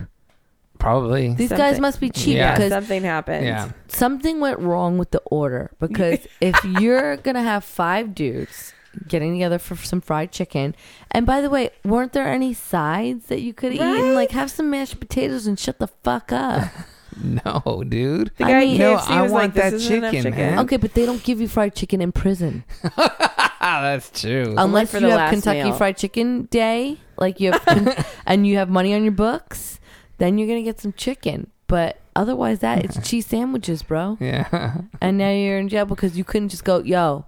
Probably.
These guys must be cheap
Yeah.
because
something happened.
Yeah.
something went wrong with the order. Because if you're gonna have five dudes getting together for some fried chicken, and by the way, weren't there any sides that you could eat?
Right?
like have some mashed potatoes and shut the fuck up.
No, dude.
The
I
guy
mean-
at
No,
KFC
I
was like,
want
"This
that
isn't enough
chicken, man.
okay, but they don't give you fried chicken in prison
that's true.
unless
for
you
the
have
last
Kentucky
meal.
Fried Chicken Day, like you have, and you have money on your books. Then you're gonna get some chicken. But otherwise, that it's cheese sandwiches, bro.
yeah.
And now you're in jail because you couldn't just go, yo.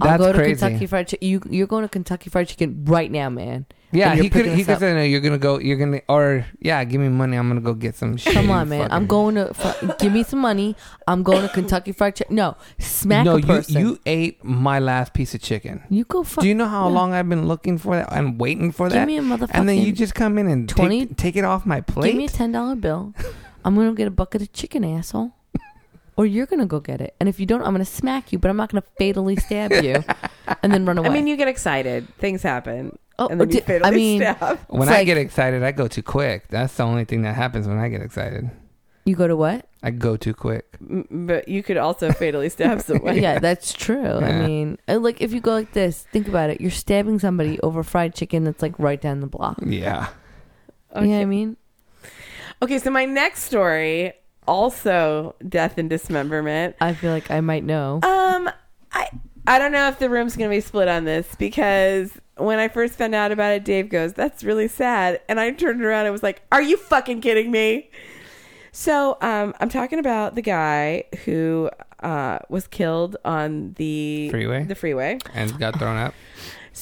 I'll
That's
go to
crazy.
Kentucky Fried Chicken. You you're going to Kentucky Fried Chicken right now, man.
Yeah, he could he could say no, you're gonna go you're gonna or yeah, give me money, I'm gonna go get some shit.
Come on, man. I'm going to fr- give me some money. I'm going to Kentucky Fried Chicken. No, smack
No,
a
you
person.
you ate my last piece of chicken.
You go fuck.
Do you know how
yeah.
long I've been looking for that and waiting for
Give
that?
Give me a motherfucking.
and then you just come in and
20
take, take it off my plate.
give me a ten dollar bill. I'm gonna get a bucket of chicken, asshole. Or you're gonna go get it, and if you don't, I'm gonna smack you. But I'm not gonna fatally stab you, and then run away.
I mean, you get excited. Things happen.
oh,
and then you
di-
fatally
I mean,
stab.
when
It's
I
like-
get excited, I go too quick. That's the only thing that happens when I get excited.
you go to what?
I go too quick.
M- But you could also fatally stab someone.
yeah, that's true. I
Yeah.
mean, uh, like if you go like this, think about it. You're stabbing somebody over fried chicken that's like right down the block.
Yeah.
You know what I mean?
Okay, so my next story also death and dismemberment.
I feel like I might know.
Um, I I don't know if the room's gonna be split on this because when I first found out about it, Dave goes, "That's really sad," and I turned around and was like, "Are you fucking kidding me?" So, um, I'm talking about the guy who uh was killed on the
Freeway?
The freeway.
And got thrown out.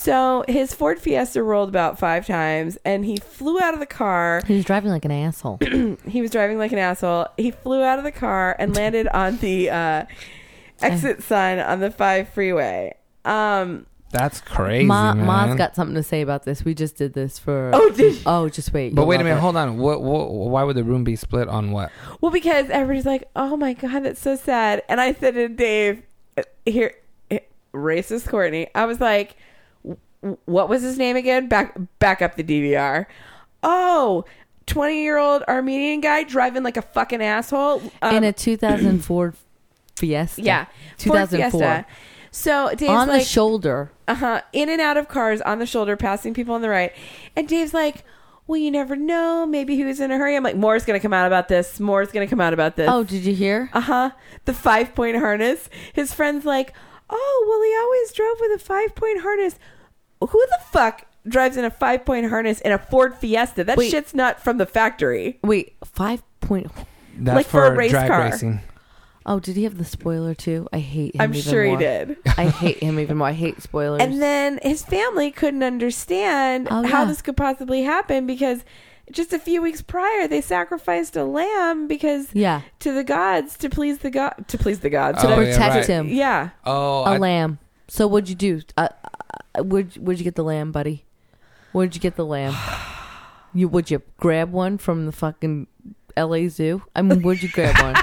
So his Ford Fiesta rolled about five times, and he flew out of the car.
He was driving like an asshole.
He was driving like an asshole. He flew out of the car and landed on the uh, exit sign on the five freeway. Um,
That's crazy,
Ma,
man.
Ma's got something to say about this. We just did this for.
oh, did you?
Oh, just wait.
But
You'll
wait a
love
minute,
it.
hold on. What, what? Why would the room be split on what?
Well, because everybody's like, "Oh my god, that's so sad." And I said to Dave, uh, "Here, racist Courtney." I was like, "W- "What was his name again?" Back, back up the DVR. Oh. 20 year old Armenian guy driving like a fucking asshole. Um,
in a 2004 Fiesta.
yeah, Ford
2004.
Fiesta. So Dave's
On
like,
the shoulder.
uh huh, in and out of cars on the shoulder, passing people on the right. And Dave's like, well, you never know. Maybe he was in a hurry. I'm like, more's going to come out about this. More's going to come out about this.
Oh, did you hear?
uh huh. The five point harness. His friend's like, oh, well, he always drove with a five point harness. Who the fuck drives in a five point harness in a Ford Fiesta? That
Wait.
shit's not from the factory.
Wait, five point.
That's
Like for a race
drag
car.
racing.
Oh, did he have the spoiler too? I hate him.
I'm
even
sure he
more.
did.
I hate him even more. I hate spoilers.
And then his family couldn't understand
Oh,
how
yeah.
this could possibly happen because just a few weeks prior they sacrificed a lamb because
yeah,
to the gods to please the god to please the gods.
to
Oh,
To-
yeah,
protect
right.
him.
yeah.
Oh,
a
I,
lamb. So what'd you do? Uh, where'd where'd you get the lamb, buddy? Where'd you get the lamb? You would you grab one from the fucking L.A. Zoo? I mean, where'd you grab one?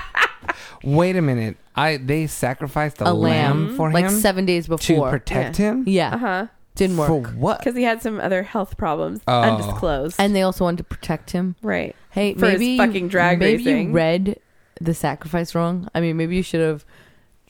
wait a minute. I they sacrificed a,
a lamb,
for him like
seven days before
to
before.
protect him.
yeah,
Uh huh.
didn't work.
For what?
Because he had some other health problems
Oh.
undisclosed.
And they also wanted to protect him.
right.
Hey,
For his
maybe you-
fucking drag
maybe
racing.
you read the sacrifice wrong. I mean, maybe you should have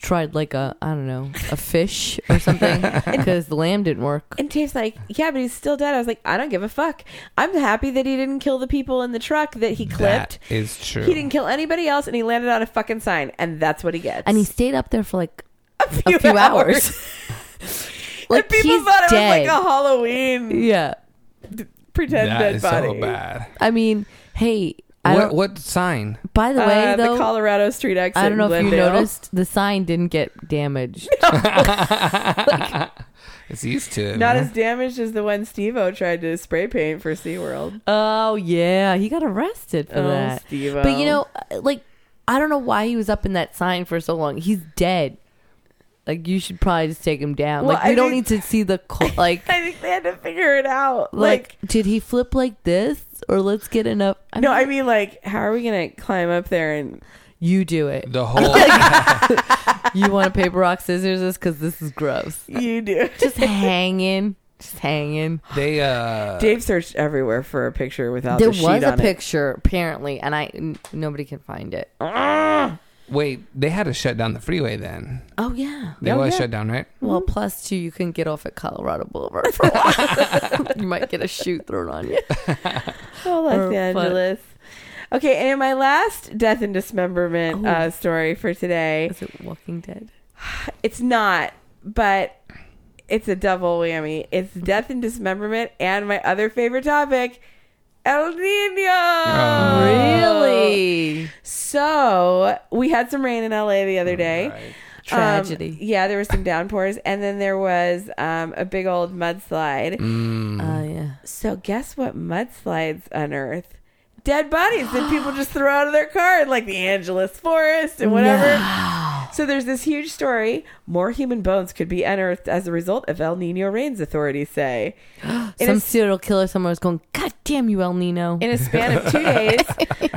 tried like a I don't know a fish or something because the lamb didn't work.
And Dave's like, yeah, but he's still dead. I was like, I don't give a fuck. I'm happy that he didn't kill the people in the truck that he clipped.
That is true.
He didn't kill anybody else, and he landed on a fucking sign, and that's what he gets.
And he stayed up there for like
a few,
a few hours. like
and people
he's
thought it
dead.
was like a Halloween
yeah,
pretend
That
dead
is
body.
so bad.
I mean, hey, I
What what sign?
By the way,
Uh,
though,
the Colorado Street exit.
I don't know
in
if you noticed, the sign didn't get damaged.
It's used to it.
Not
man.
as damaged as the one Steve-O tried to spray paint for SeaWorld.
oh yeah, he got arrested for
Oh,
that.
Steve-O.
But you know, like I don't know why he was up in that sign for so long. He's dead. Like you should probably just take him down.
Well,
like we
I
don't
think-
need to see the co- like
I think they had to figure it out.
like,
Like,
did he flip like this or let's get enough? I
no,
mean,
I mean, like, how are we going to climb up there and.
you do it.
the whole
You want a paper rock scissors this because this is gross.
You do.
Just hanging. just hanging.
They uh
Dave searched everywhere for a picture without
There
the
was a
on it.
picture apparently, and I n- nobody can find it.
Wait, they had to shut down the freeway then.
Oh yeah.
They
Oh,
was
yeah.
shut down, right?
Well, plus two, you can get off at Colorado Boulevard for a while. you might get a shoe thrown on you.
Oh, Los
Or
Angeles. Okay, and in my last death and dismemberment
Oh.
uh, story for today,
Is it Walking Dead?
it's not, but it's a double whammy. It's death and dismemberment, and my other favorite topic, El Nino.
Oh.
Really?
So we had some rain in LA the other day.
Right.
Tragedy.
Um, yeah, there were some downpours, and then there was um, a big old mudslide.
Mm.
Oh yeah.
So guess what mudslides unearth? Dead bodies that people just throw out of their car in like the Angeles forest and whatever. So there's this huge story. More human bones could be unearthed as a result of El Nino rains, authorities say.
Some
a,
serial killer somewhere was going, God damn you, El Nino.
in a span of two days,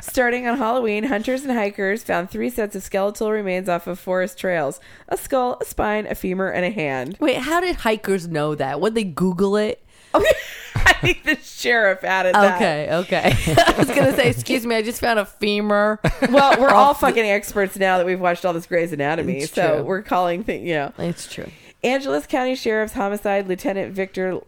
starting on Halloween, hunters and hikers found three sets of skeletal remains off of forest trails: a skull, a spine, a femur, and a hand.
Wait, how did hikers know that? Would they Google it?
I think the sheriff added that.
Okay, okay. I was gonna say, excuse me, I just found a femur.
Well, we're all fucking experts now that we've watched all this Grey's Anatomy,
It's
so
true.
we're calling things. You know,
It's true.
Angeles County Sheriff's Homicide Lieutenant Victor,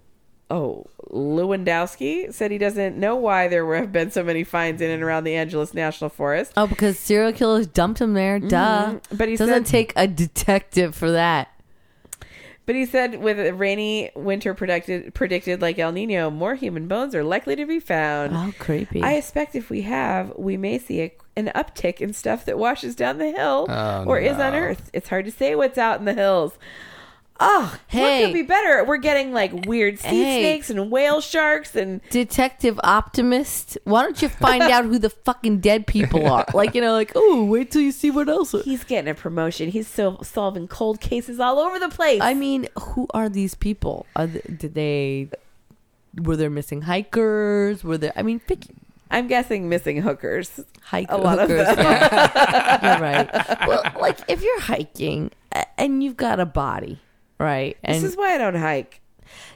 oh Lewandowski said he doesn't know why there have been so many finds in and around the Angeles National Forest.
Oh, because serial killers dumped him there. Duh. Mm-hmm.
But he
Doesn't
said,
take a detective for that.
But he said with a rainy winter predicted, predicted like El Nino, more human bones are likely to be found.
Oh, creepy.
I expect if we have, we may see a, an uptick in stuff that washes down the hill
Oh,
or is unearthed. It's hard to say what's out in the hills. Oh, what could be better? We're getting like weird sea
Hey.
snakes and whale sharks and
Detective Optimist, why don't you find out who the fucking dead people are? Like, you know, like, oh, wait till you see what else.
he's getting a promotion. He's so solving cold cases all over the place.
I mean, who are these people? Are they, did they, were there missing hikers? Were there, I mean, pick,
I'm guessing missing hookers.
hike
A lot of
hookers.
them.
yeah. You're right. Well, like, if you're hiking and you've got a body, right? And
this is why I don't hike.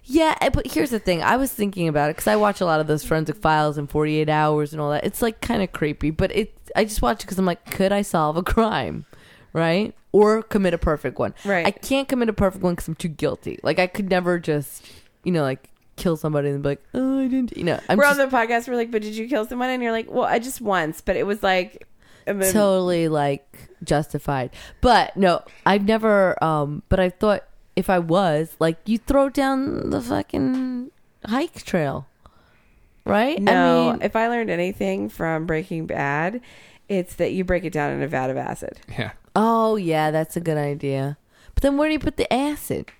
Yeah, eh, but here's the thing. I was thinking about it because I watch a lot of those forensic files in 48 hours and all that. It's like kind of creepy, but it. I just watch it because I'm like, could I solve a crime, right? Or commit a perfect one?
Right.
I can't commit a perfect one because I'm too guilty. Like I could never just, you know, like kill somebody and be like, oh, I didn't. You know, I'm
we're
just
on the podcast. We're like, but did you kill someone? And you're like, well, I just once, but it was like, then,
totally like justified. But no, I've never. Um, but I thought if I was like, you throw down the fucking hike trail, right?
no.
I mean,
if I learned anything from Breaking Bad, it's that you break it down in a vat of acid.
Yeah.
Oh yeah, that's a good idea. But then where do you put the acid?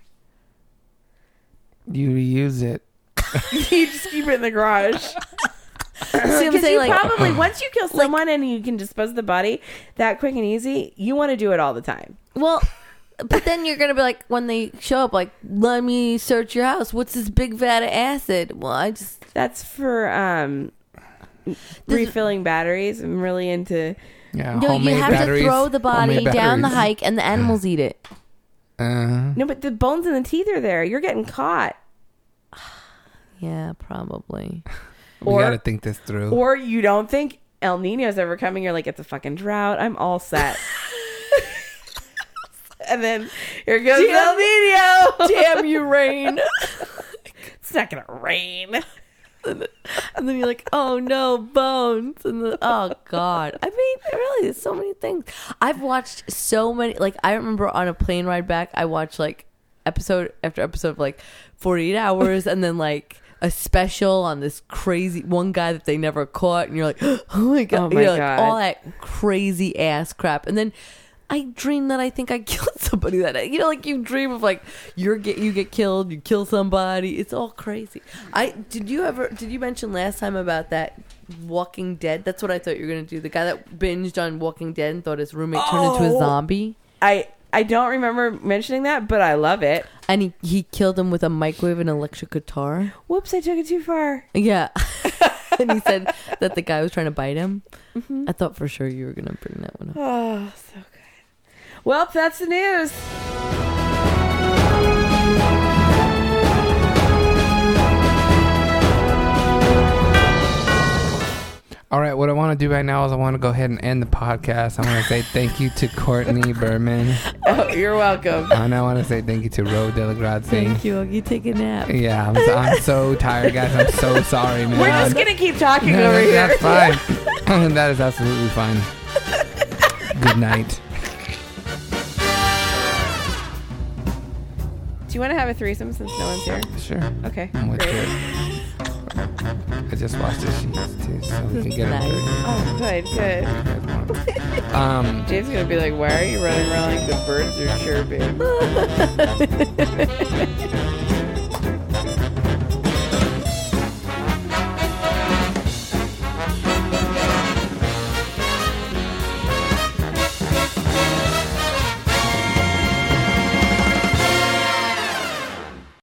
You reuse it.
you just keep it in the garage.
See, I'm
Because
saying
you
like
probably once you kill someone and you can dispose of the body that quick and easy, you want to do it all the time.
well, but then you're gonna be like when they show up, like let me search your house. What's this big vat of acid? Well, I just
That's for um refilling batteries. I'm really into.
Yeah.
no. You
homemade
have
batteries.
to throw the body
Homemade
down the
batteries.
hike, and the animals eat it.
Uh,
No, but the bones and the teeth are there. You're getting caught.
Yeah, probably.
we
Or-
got to think this through.
Or you don't think El Nino's ever coming. You're like, it's a fucking drought. I'm all set. and then here goes the video.
Damn you, rain.
It's not gonna rain.
And then you're like, oh no, bones. And then, oh God. I mean, really, there's so many things. I've watched so many. Like, I remember on a plane ride back, I watched like episode after episode of like 48 hours and then like a special on this crazy one guy that they never caught. And you're like, oh my God.
Oh my
know, like,
God.
all that crazy ass crap. And then. I dream that I think I killed somebody that day. you know, like you dream of like you're get you get killed, you kill somebody. It's all crazy. I did you ever did you mention last time about that Walking Dead? That's what I thought you were gonna do. The guy that binged on Walking Dead and thought his roommate turned into a
Oh.
zombie,
I I don't remember mentioning that, but I love it.
and he he killed him with a microwave and electric guitar.
Whoops, I took it too far.
Yeah, and he said that the guy was trying to bite him. Mm-hmm. I thought for sure you were gonna bring that one up.
Oh, so good. Well, that's the news.
All right, what I want to do right now is I want to go ahead and end the podcast. I want to say thank you to Courtney Berman.
Oh, you're welcome.
And I want to say thank you to Ro Delagrad
Thank you. You take a nap.
Yeah, I'm so, I'm so tired, guys. I'm so sorry, man.
We're just going to keep talking
no,
over that's here.
That's fine. that is absolutely fine. Good night.
Do you want to have a threesome since no one's here?
Sure.
Okay.
I'm with
great.
it. I just washed the sheets too, so we can get
Nice.
them
Oh, good, good.
dirty. Um,
James gonna be like, "Why are you running around like the birds are chirping?"